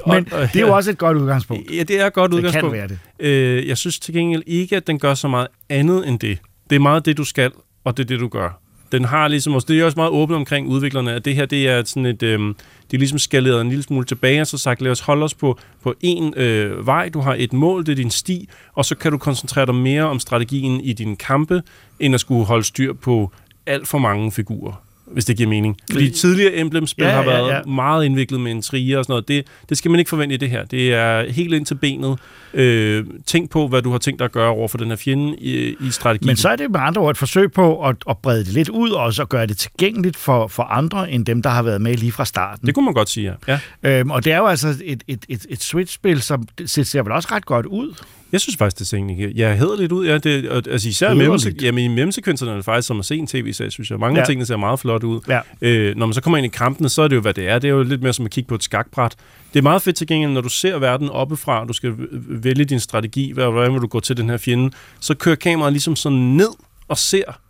Men det er jo også et godt udgangspunkt. Ja, det er et godt Det kan udgangspunkt. være det. Øh, jeg synes til gengæld ikke, at den gør så meget andet end det. Det er meget det, du skal, og det er det, du gør. Den har ligesom også, det er også meget åbent omkring udviklerne, at det her, det er sådan et, øhm, det er ligesom skaleret en lille smule tilbage, og så sagt, lad os holde os på, på en øh, vej, du har et mål, det er din sti, og så kan du koncentrere dig mere om strategien i dine kampe, end at skulle holde styr på alt for mange figurer hvis det giver mening. Fordi tidligere Emblem-spil Ja, har været ja. meget indviklet med intriger og sådan noget. Det, det skal man ikke forvente i det her. Det er helt ind til benet. Øh, tænk på, hvad du har tænkt dig at gøre over for den her fjende i, i strategien. Men så er det med andre ord et forsøg på at, at brede det lidt ud, og så gøre det tilgængeligt for, for andre, end dem, der har været med lige fra starten. Det kunne man godt sige, ja. ja. Øhm, og det er jo altså et, et, et, et Switch-spil, som det ser vel også ret godt ud. Jeg synes faktisk, det ser egentlig ja, hedder lidt ud. Ja, det, og, altså især mellem, jamen, i mellemsekvenserne er det faktisk som at se en tv-serie, synes jeg. Mange Ja. af tingene ser meget flot ud. Ja. Øh, når man så kommer ind i kampene, så er det jo, hvad det er. Det er jo lidt mere som at kigge på et skakbræt. Det er meget fedt til gengæld, når du ser verden oppefra, og du skal vælge din strategi, hvordan vil du gå til den her fjende, så kører kameraet ligesom sådan ned og ser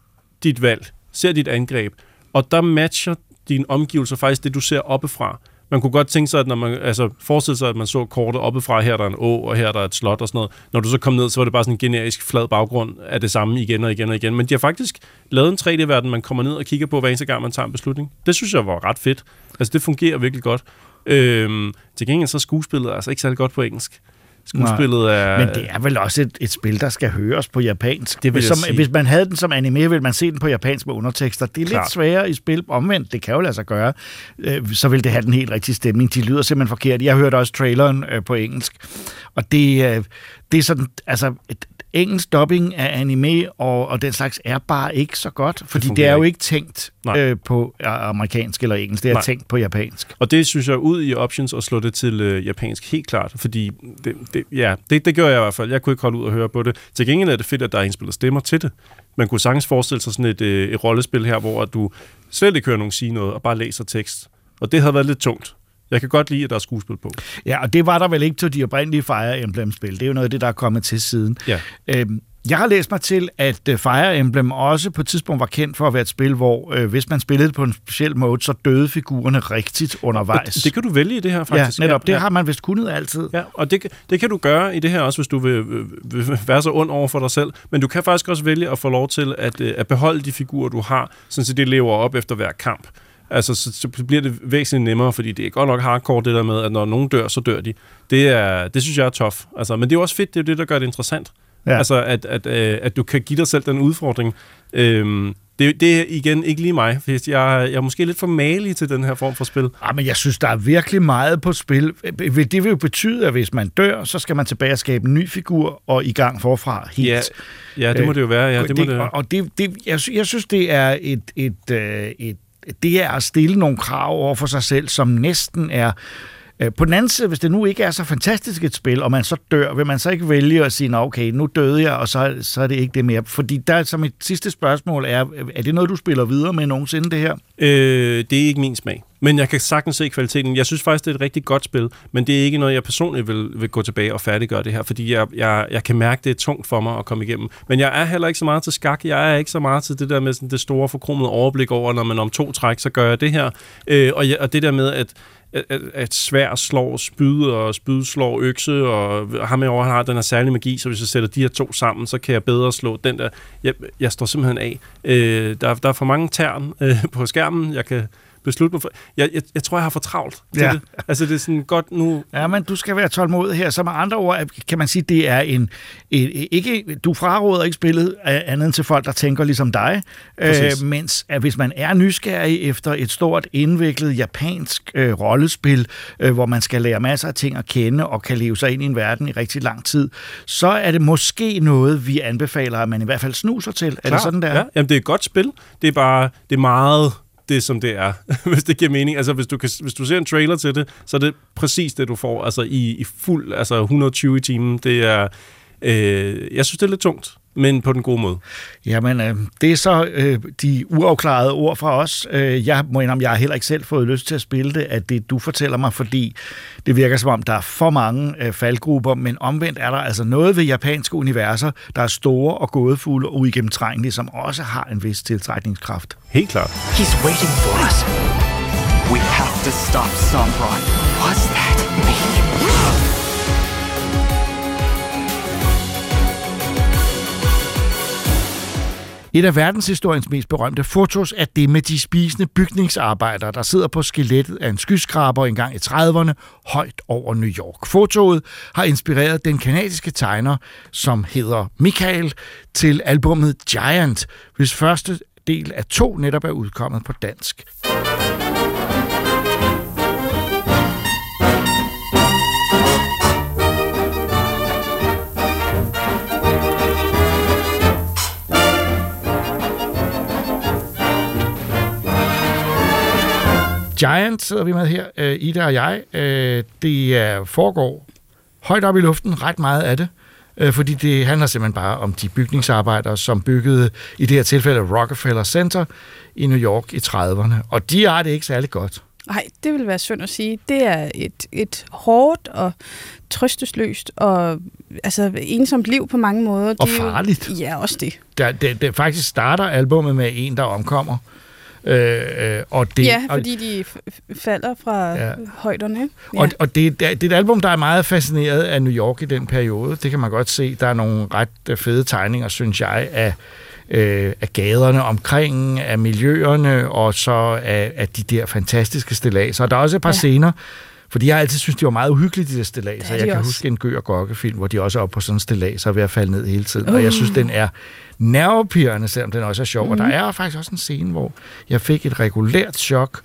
dit valg, ser dit angreb, og der matcher dine omgivelser faktisk det, du ser oppefra. Man kunne godt tænke sig, at når man, altså forestille sig, at man så kortet oppefra, her er der en å, og her er der et slot og sådan noget. Når du så kom ned, så var det bare sådan en generisk flad baggrund af det samme igen og igen og igen. Men de har faktisk lavet en 3D-verden, man kommer ned og kigger på, hver eneste gang man tager en beslutning. Det synes jeg var ret fedt. Altså det fungerer virkelig godt. Øhm, til gengæld så er skuespillet altså ikke særlig godt på engelsk. Skuespillet er... Men det er vel også et, et spil, der skal høres på japansk. Det vil hvis, som, sige. hvis man havde den som anime, ville man se den på japansk med undertekster. Det er Klart. lidt sværere i spil. Omvendt, det kan jo lade sig gøre. Øh, så vil det have den helt rigtige stemning. De lyder simpelthen forkert. Jeg hørte også traileren øh, på engelsk. Og det, øh, det er sådan, altså, engelsk dubbing af anime og, og den slags er bare ikke så godt, fordi det, fungerer er jo ikke. tænkt Nej. øh, på øh, amerikansk eller engelsk, det er Nej. tænkt på japansk. Og det synes jeg ud i options og slå det til øh, japansk helt klart, fordi det, det, ja, det, det gør jeg i hvert fald. Jeg kunne ikke holde ud og høre på det. Til gengæld er det fedt, at der er indspillet stemmer til det. Man kunne sagtens forestille sig sådan et, øh, et rollespil her, hvor at du slet ikke hører nogen sige noget og bare læser tekst. Og det havde været lidt tungt. Jeg kan godt lide, at der er skuespil på. Ja, og det var der vel ikke til de oprindelige Fire Emblem-spil. Det er jo noget af det, der er kommet til siden. Ja. Øhm, jeg har læst mig til, at øh, Fire Emblem også på et tidspunkt var kendt for at være et spil, hvor øh, hvis man spillede det på en speciel måde, så døde figurerne rigtigt undervejs. Det kan du vælge i det her, faktisk. Ja, netop. Det Ja. har man vist kunnet altid. Ja, og det, det kan du gøre i det her også, hvis du vil, vil, vil være så ond over for dig selv. Men du kan faktisk også vælge at få lov til at, øh, at beholde de figurer, du har, så det lever op efter hver kamp. Altså, så, så bliver det væsentligt nemmere, fordi det er godt nok hardcore, det der med, at når nogen dør, så dør de. Det, er, det synes jeg er tough. Altså, men det er jo også fedt, det er jo det, der gør det interessant. Ja. Altså, at, at, øh, at du kan give dig selv den udfordring. Øhm, det, det er igen ikke lige mig, for jeg, jeg er måske lidt for malig til den her form for spil. Ah, men jeg synes, der er virkelig meget på spil. Det vil jo betyde, at hvis man dør, så skal man tilbage og skabe en ny figur og i gang forfra helt. Ja, ja, det må det jo være, ja, det må det- Og, det, det, jeg, jeg synes, det er et, et, øh, et, det er at stille nogle krav over for sig selv, som næsten er øh, På den anden side, hvis det nu ikke er så fantastisk et spil, og man så dør, vil man så ikke vælge at sige, Nå, okay, nu døde jeg, og så, så er det ikke det mere. Fordi der som et sidste spørgsmål er, er det noget, du spiller videre med nogensinde, det her? Øh, det er ikke min smag. Men jeg kan sagtens se kvaliteten. Jeg synes faktisk, det er et rigtig godt spil, men det er ikke noget, jeg personligt vil, vil gå tilbage og færdiggøre det her, fordi jeg, jeg, jeg kan mærke, det er tungt for mig at komme igennem. Men jeg er heller ikke så meget til skak. Jeg er ikke så meget til det der med sådan det store forkromede overblik over, når man om to træk, så gør jeg det her. Øh, og, jeg, og det der med, at at, at- svær slår spyd, og spyd slår økse, og ham herovre har den her særlige magi, så hvis jeg sætter de her to sammen, så kan jeg bedre slå den der. Jeg, jeg står simpelthen af. Øh, der, der er for mange tern øh, på skærmen, jeg kan beslutte mig for. Jeg, jeg, jeg tror, jeg har for travlt til Ja. det. Altså, det er sådan godt nu... Ja, men du skal være tålmodig her. Så med andre ord kan man sige, det er en... en ikke, du fraråder ikke spillet andet end til folk, der tænker ligesom dig. Præcis. Øh, mens at hvis man er nysgerrig efter et stort, indviklet japansk øh, rollespil, øh, hvor man skal lære masser af ting at kende og kan leve sig ind i en verden i rigtig lang tid, så er det måske noget, vi anbefaler, at man i hvert fald snuser til. Er det sådan, der? Ja, jamen, det er et godt spil. Det er bare det er meget det, som det er, hvis det giver mening. Altså, hvis du, kan, hvis du ser en trailer til det, så er det præcis det, du får, altså i, i fuld, altså 120 i timen. Det er, øh, jeg synes, det er lidt tungt, men på den gode måde. Jamen, øh, det er så øh, de uafklarede ord fra os. Øh, jeg må indrømme, jeg har heller ikke selv fået lyst til at spille det, at det du fortæller mig, fordi det virker som om, der er for mange øh, faldgrupper, men omvendt er der altså noget ved japanske universer, der er store og gådefulde og uigennemtrængelige, som også har en vis tiltrækningskraft. Helt klart. He's waiting for us. We have to stop Sombron. Was that Et af verdenshistoriens mest berømte fotos er det med de spisende bygningsarbejdere, der sidder på skelettet af en skyskraber engang i 30'erne højt over New York. Fotoet har inspireret den kanadiske tegner, som hedder Michael, til albummet Giant, hvis første del af to netop er udkommet på dansk. Giant sidder vi med her, øh, Ida og jeg. Øh, det er, foregår højt op i luften, ret meget af det, øh, fordi det handler simpelthen bare om de bygningsarbejdere, som byggede i det her tilfælde Rockefeller Center i New York i 30'erne. Og de har det ikke særlig godt. Nej, det vil være synd at sige. Det er et, et hårdt og trøstesløst og altså, ensomt liv på mange måder. Og Det er jo- farligt. Ja, også det. Der, det, det faktisk starter albummet med en, der omkommer. Øh, øh, og det, ja, fordi de falder fra Ja. højderne. Ikke? Ja. Og, og det, det er et album, der er meget fascineret af New York i den periode. Det kan man godt se. Der er nogle ret øh, fede tegninger, synes jeg, af, øh, af gaderne omkring, af miljøerne, og så af, af de der fantastiske stillager. Og der er også et par. Ja. scener, fordi jeg altid synes, de var meget uhyggelige, de der stillager. Det er Jeg de kan også. huske en Gø og Gokke-film, hvor de også er oppe på sådan en stillager ved at falde ned hele tiden. Og Uh. jeg synes, den er nervepirrende, selvom den også er sjov. Mm. Og der Mhm. er faktisk også en scene, hvor jeg fik et regulært chok.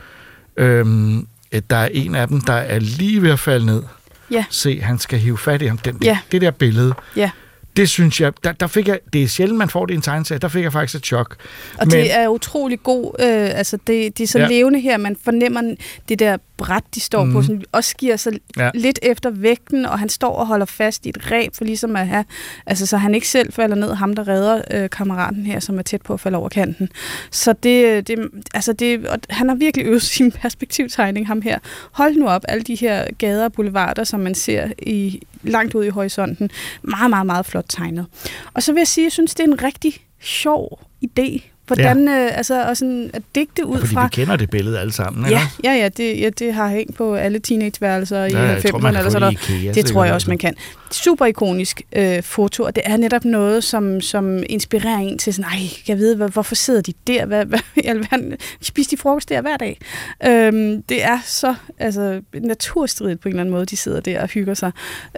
Øhm, der er en af dem, der er lige ved at falde ned. Ja. Se, han skal hive fat i ham. Den, Ja. Det der billede, Ja. det synes jeg, der, der fik jeg, det er sjældent, man får det i en tegneserie, der fik jeg faktisk et chok. Og Men, det er utrolig god, øh, altså det, det er så ja. levende her, man fornemmer det der bræt, de står mm. på, Mhm. som også giver sig Ja. lidt efter vægten, og han står og holder fast i et ræb, for ligesom at have, altså så han ikke selv falder ned, ham der redder øh, kammeraten her, som er tæt på at falde over kanten. Så det, det altså det, og han har virkelig øvet sin perspektivtegning, ham her. Hold nu op, alle de her gader og boulevarder, som man ser i, langt ude i horisonten. Meget, meget, meget flot tegnet. Og så vil jeg sige, at jeg synes, det er en rigtig sjov idé, hvordan ja. øh, altså, og sådan at digte ud Ja, fordi fra... vi kender det billede alle sammen, ikke? Ja, ja, ja, det, ja, det har hængt på alle teenageværelser i Ja, jeg tror, 90'erne man kan eller sådan noget. IKEA, Det tror jeg sikkert også, man kan. Super ikonisk øh, foto, og det er netop noget, som, som inspirerer en til sådan, ej, jeg ved, hvad, hvorfor sidder de der? Hvad, hvad, i alverden? spiser de frokost der hver dag? Øhm, det er så altså, naturstridigt på en eller anden måde, de sidder der og hygger sig.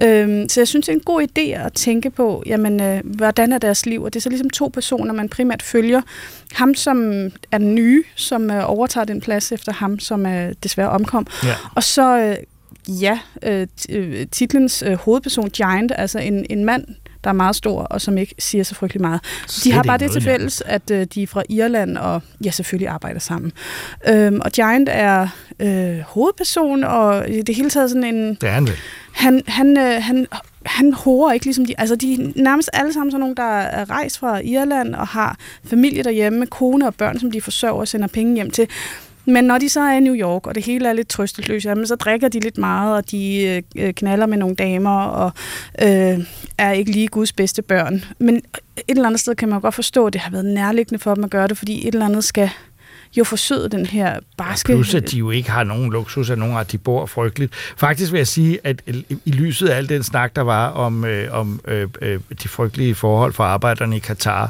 Øhm, så jeg synes, det er en god idé at tænke på, jamen, øh, hvordan er deres liv? Og det er så ligesom to personer, man primært følger. Ham, som er den nye, som øh, overtager den plads efter ham, som øh, desværre omkom. Ja. Og så, øh, ja, øh, øh, titlens øh, hovedperson, Giant, altså en, en mand, der er meget stor, og som ikke siger så frygtelig meget. Slet De har bare det til fælles, at øh, de er fra Irland, og ja, selvfølgelig arbejder sammen. Øhm, og Giant er øh, hovedperson, og i det hele taget sådan en... Det er han vel. Han, han, øh, han, han horer ikke ligesom de... Altså, de er nærmest alle sammen sådan nogle, der er rejst fra Irland og har familie derhjemme, kone og børn, som de forsørger og sender penge hjem til. Men når de så er i New York, og det hele er lidt trøsteløst, jamen, så drikker de lidt meget, og de øh, øh knaller med nogle damer, og øh, er ikke lige Guds bedste børn. Men et eller andet sted kan man godt forstå, at det har været nærliggende for dem at gøre det, fordi et eller andet skal jo forsøde den her barske... Plus, at de jo ikke har nogen luksus af nogen, at de bor frygteligt. Faktisk vil jeg sige, at i- lyset af al den snak, der var om, øh, om øh, øh, de frygtelige forhold for arbejderne i Katar,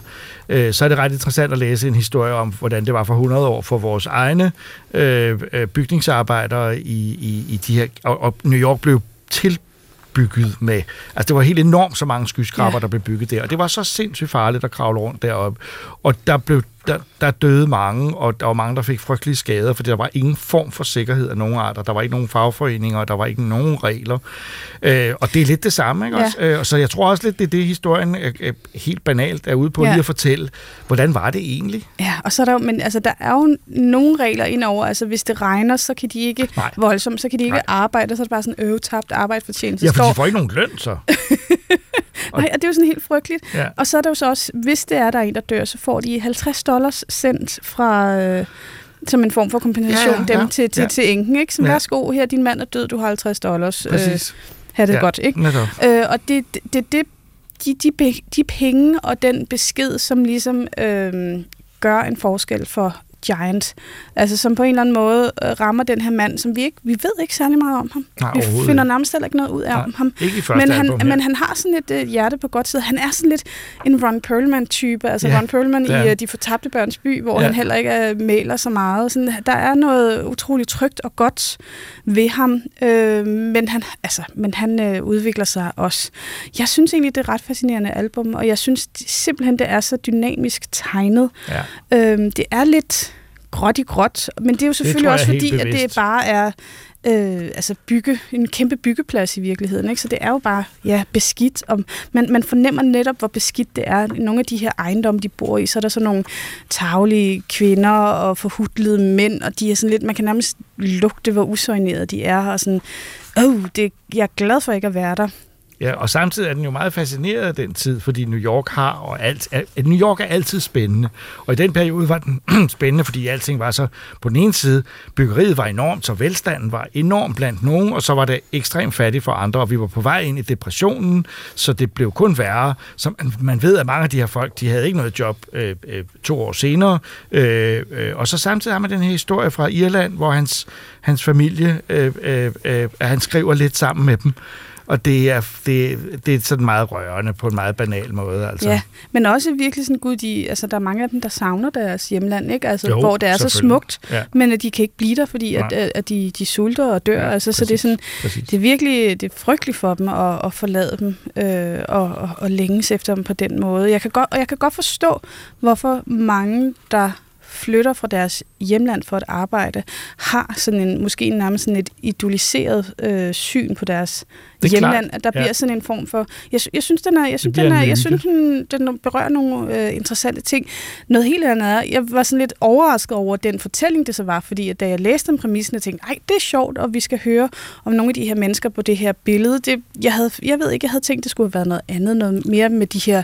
øh, så er det ret interessant at læse en historie om, hvordan det var for 100 år for vores egne øh, øh, bygningsarbejdere i, i, i de her... Og, og New York blev til bygget med. Altså, det var helt enormt så mange skyskraber, ja. Ja. der blev bygget der. Og det var så sindssygt farligt at kravle rundt deroppe. Og der blev der, der døde mange, og der var mange, der fik frygtelige skader, fordi der var ingen form for sikkerhed af nogen arter. Der var ikke nogen fagforeninger, og der var ikke nogen regler. Øh, og det er lidt det samme, ikke Ja. også? Øh, og så jeg tror også lidt, det er det, historien øh, øh, helt banalt er ude på Ja. lige at fortælle. Hvordan var det egentlig? Ja, og så er der jo, men altså, der er jo nogle regler indover. Altså, hvis det regner, så kan de ikke Nej. voldsomt, så kan de ikke Nej. arbejde, og så er det bare sådan øvetabt arbejdsfortjeneste. Ja, for de får ikke nogen løn, så. Nej, og det er jo sådan helt frygteligt. Ja. Og så er det jo så også, hvis det er, der er en, der dør, så får de 50 dollars sendt fra... Øh, som en form for kompensation Ja, ja, dem ja, til, til, ja. til enken, ikke? Som, Ja. værsgo, her, din mand er død, du har 50 dollars. Præcis. ha' det Ja, godt, ikke? netop. Øh, og det, det, det, de, de, de penge og den besked, som ligesom øh, gør en forskel for Giant, altså som på en eller anden måde øh, rammer den her mand, som vi ikke, vi ved ikke særlig meget om ham. Nej, vi finder nærmest heller ikke noget ud af Nej, om ham. ikke i første men han, her. men han har sådan et øh, hjerte på godt side. Han er sådan lidt en Ron Perlman-type, altså Ja, Ron Perlman er i øh, De Fortabte Børns By, hvor Ja. han heller ikke øh, maler så meget. Sådan, der er noget utroligt trygt og godt ved ham, øh, men han, altså, men han øh, udvikler sig også. Jeg synes egentlig, det er et ret fascinerende album, og jeg synes simpelthen, det er så dynamisk tegnet. Ja. Øh, det er lidt gråt i gråt, men det er jo selvfølgelig jeg også fordi, at det bare er øh, altså bygge, en kæmpe byggeplads i virkeligheden. Ikke? Så det er jo bare ja, beskidt. Og man, man fornemmer netop, hvor beskidt det er. Nogle af de her ejendomme, de bor i, så er der sådan nogle taglige kvinder og forhudlede mænd, og de er sådan lidt, man kan nærmest lugte, hvor usøgnerede de er, og sådan, oh, det, jeg er glad for ikke at være der. Ja, og samtidig er den jo meget fascineret af den tid, fordi New York har, og alt, at New York er altid spændende. Og i den periode var den spændende, fordi alting var så, på den ene side, byggeriet var enormt, så velstanden var enorm blandt nogen, og så var det ekstremt fattigt for andre, og vi var på vej ind i depressionen, så det blev kun værre. Så man, man ved, at mange af de her folk, de havde ikke noget job øh, øh, to år senere, øh, øh, og så samtidig har man den her historie fra Irland, hvor hans, hans familie, øh, øh, øh, han skriver lidt sammen med dem, og det er, det, det er sådan meget rørende på en meget banal måde. Altså. Ja, men også virkelig sådan, gud, de, altså, der er mange af dem, der savner deres hjemland, ikke? Altså, Jo, hvor det er så smukt, Ja. men at de kan ikke blive der, fordi at, at de, de sulter og dør. Ja, altså, så det er, sådan, præcis. det er virkelig det er frygteligt for dem at, at forlade dem øh, og, og, og længes efter dem på den måde. Jeg kan godt, og jeg kan godt forstå, hvorfor mange, der flytter fra deres hjemland for at arbejde, har sådan en, måske nærmest sådan et idoliseret øh, syn på deres Det hjemland, klart, at der ja. bliver sådan en form for... Jeg, jeg synes, den er, jeg synes, den er, jeg synes den, den berører nogle øh, interessante ting. Noget helt andet er, jeg var sådan lidt overrasket over den fortælling, det så var, fordi at da jeg læste om præmissen, jeg tænkte, ej, det er sjovt, og vi skal høre om nogle af de her mennesker på det her billede. Det, jeg, havde, jeg ved ikke, jeg havde tænkt, det skulle have været noget andet, noget mere med de her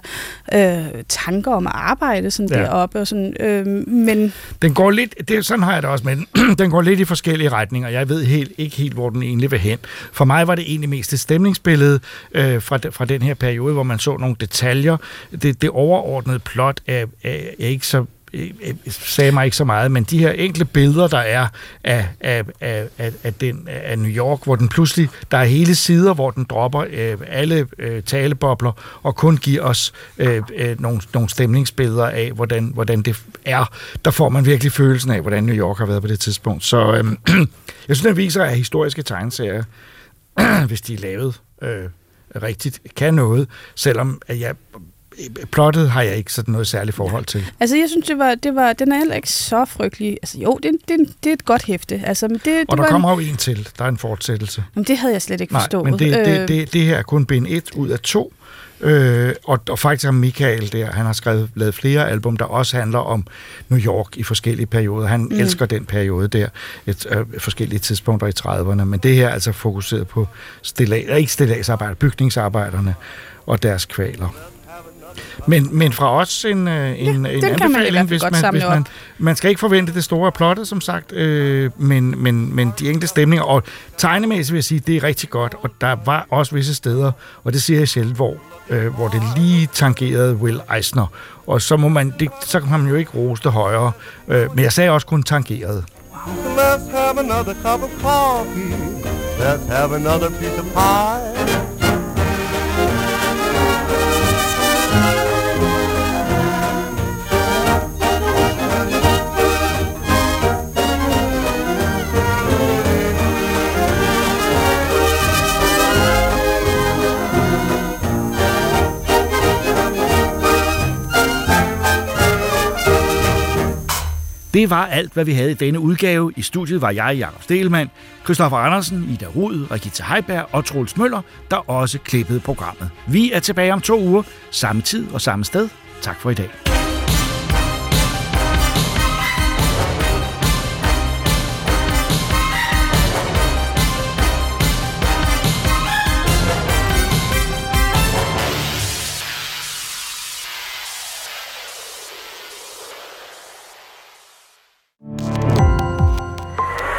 øh, tanker om at arbejde sådan Ja. ja. deroppe, og sådan, øh, men Den går lidt, det, sådan har jeg det også med den. den går lidt i forskellige retninger. Jeg ved helt, ikke helt, hvor den egentlig vil hen. For mig var det egentlig mest et stemningsbillede øh, fra, de- fra den her periode, hvor man så nogle detaljer. Det, det overordnede plot er, er, er ikke så Øh, øh, sagde mig ikke så meget, men de her enkle billeder, der er af, af, af, af, af, den, af New York, hvor den pludselig, der er hele sider, hvor den dropper øh, alle øh, talebobler og kun giver os øh, øh, nogle, nogle stemningsbilleder af, hvordan, hvordan det er. Der får man virkelig følelsen af, hvordan New York har været på det tidspunkt. Så øh, jeg synes, den viser, at historiske tegneserier, hvis de er lavet øh, rigtigt, kan noget, selvom at jeg, plottet har jeg ikke sådan noget særligt forhold til. altså, jeg synes, det var, det var, den er heller ikke så frygtelig. Altså, jo, det, det, det er et godt hæfte. Altså, men det, det Og der kommer en, jo en til. Der er en fortsættelse. Jamen, det havde jeg slet ikke Nej, forstået. men det, det, Øh, det, det her er kun bind 1 ud af to. Øh, og, og faktisk har Michael der, han har skrevet, lavet flere album, der også handler om New York i forskellige perioder. Han Mm. elsker den periode der, et, øh, forskellige tidspunkter i 30'erne, men det her er altså fokuseret på stillag, ikke stillagsarbejder, bygningsarbejderne og deres kvaler. Men, men fra os en, øh, en, en den kan man i hvert anbefaling, fald hvis man, hvis man, op. man skal ikke forvente det store plottet, som sagt, øh, men, men, men de enkelte stemninger, og tegnemæssigt vil jeg sige, det er rigtig godt, og der var også visse steder, og det siger jeg selv, hvor, øh, hvor det lige tangerede Will Eisner, og så, må man, det, så kan man jo ikke rose det højere, øh, men jeg sagde også kun tangerede. Let's have another cup of coffee. Let's have another piece of pie. Det var alt, hvad vi havde i denne udgave. I studiet var jeg, Jakob Stelmann, Christoffer Andersen, Ida Rud, Rikita Heiberg og Troels Møller, der også klippede programmet. Vi er tilbage om to uger, samme tid og samme sted. Tak for i dag.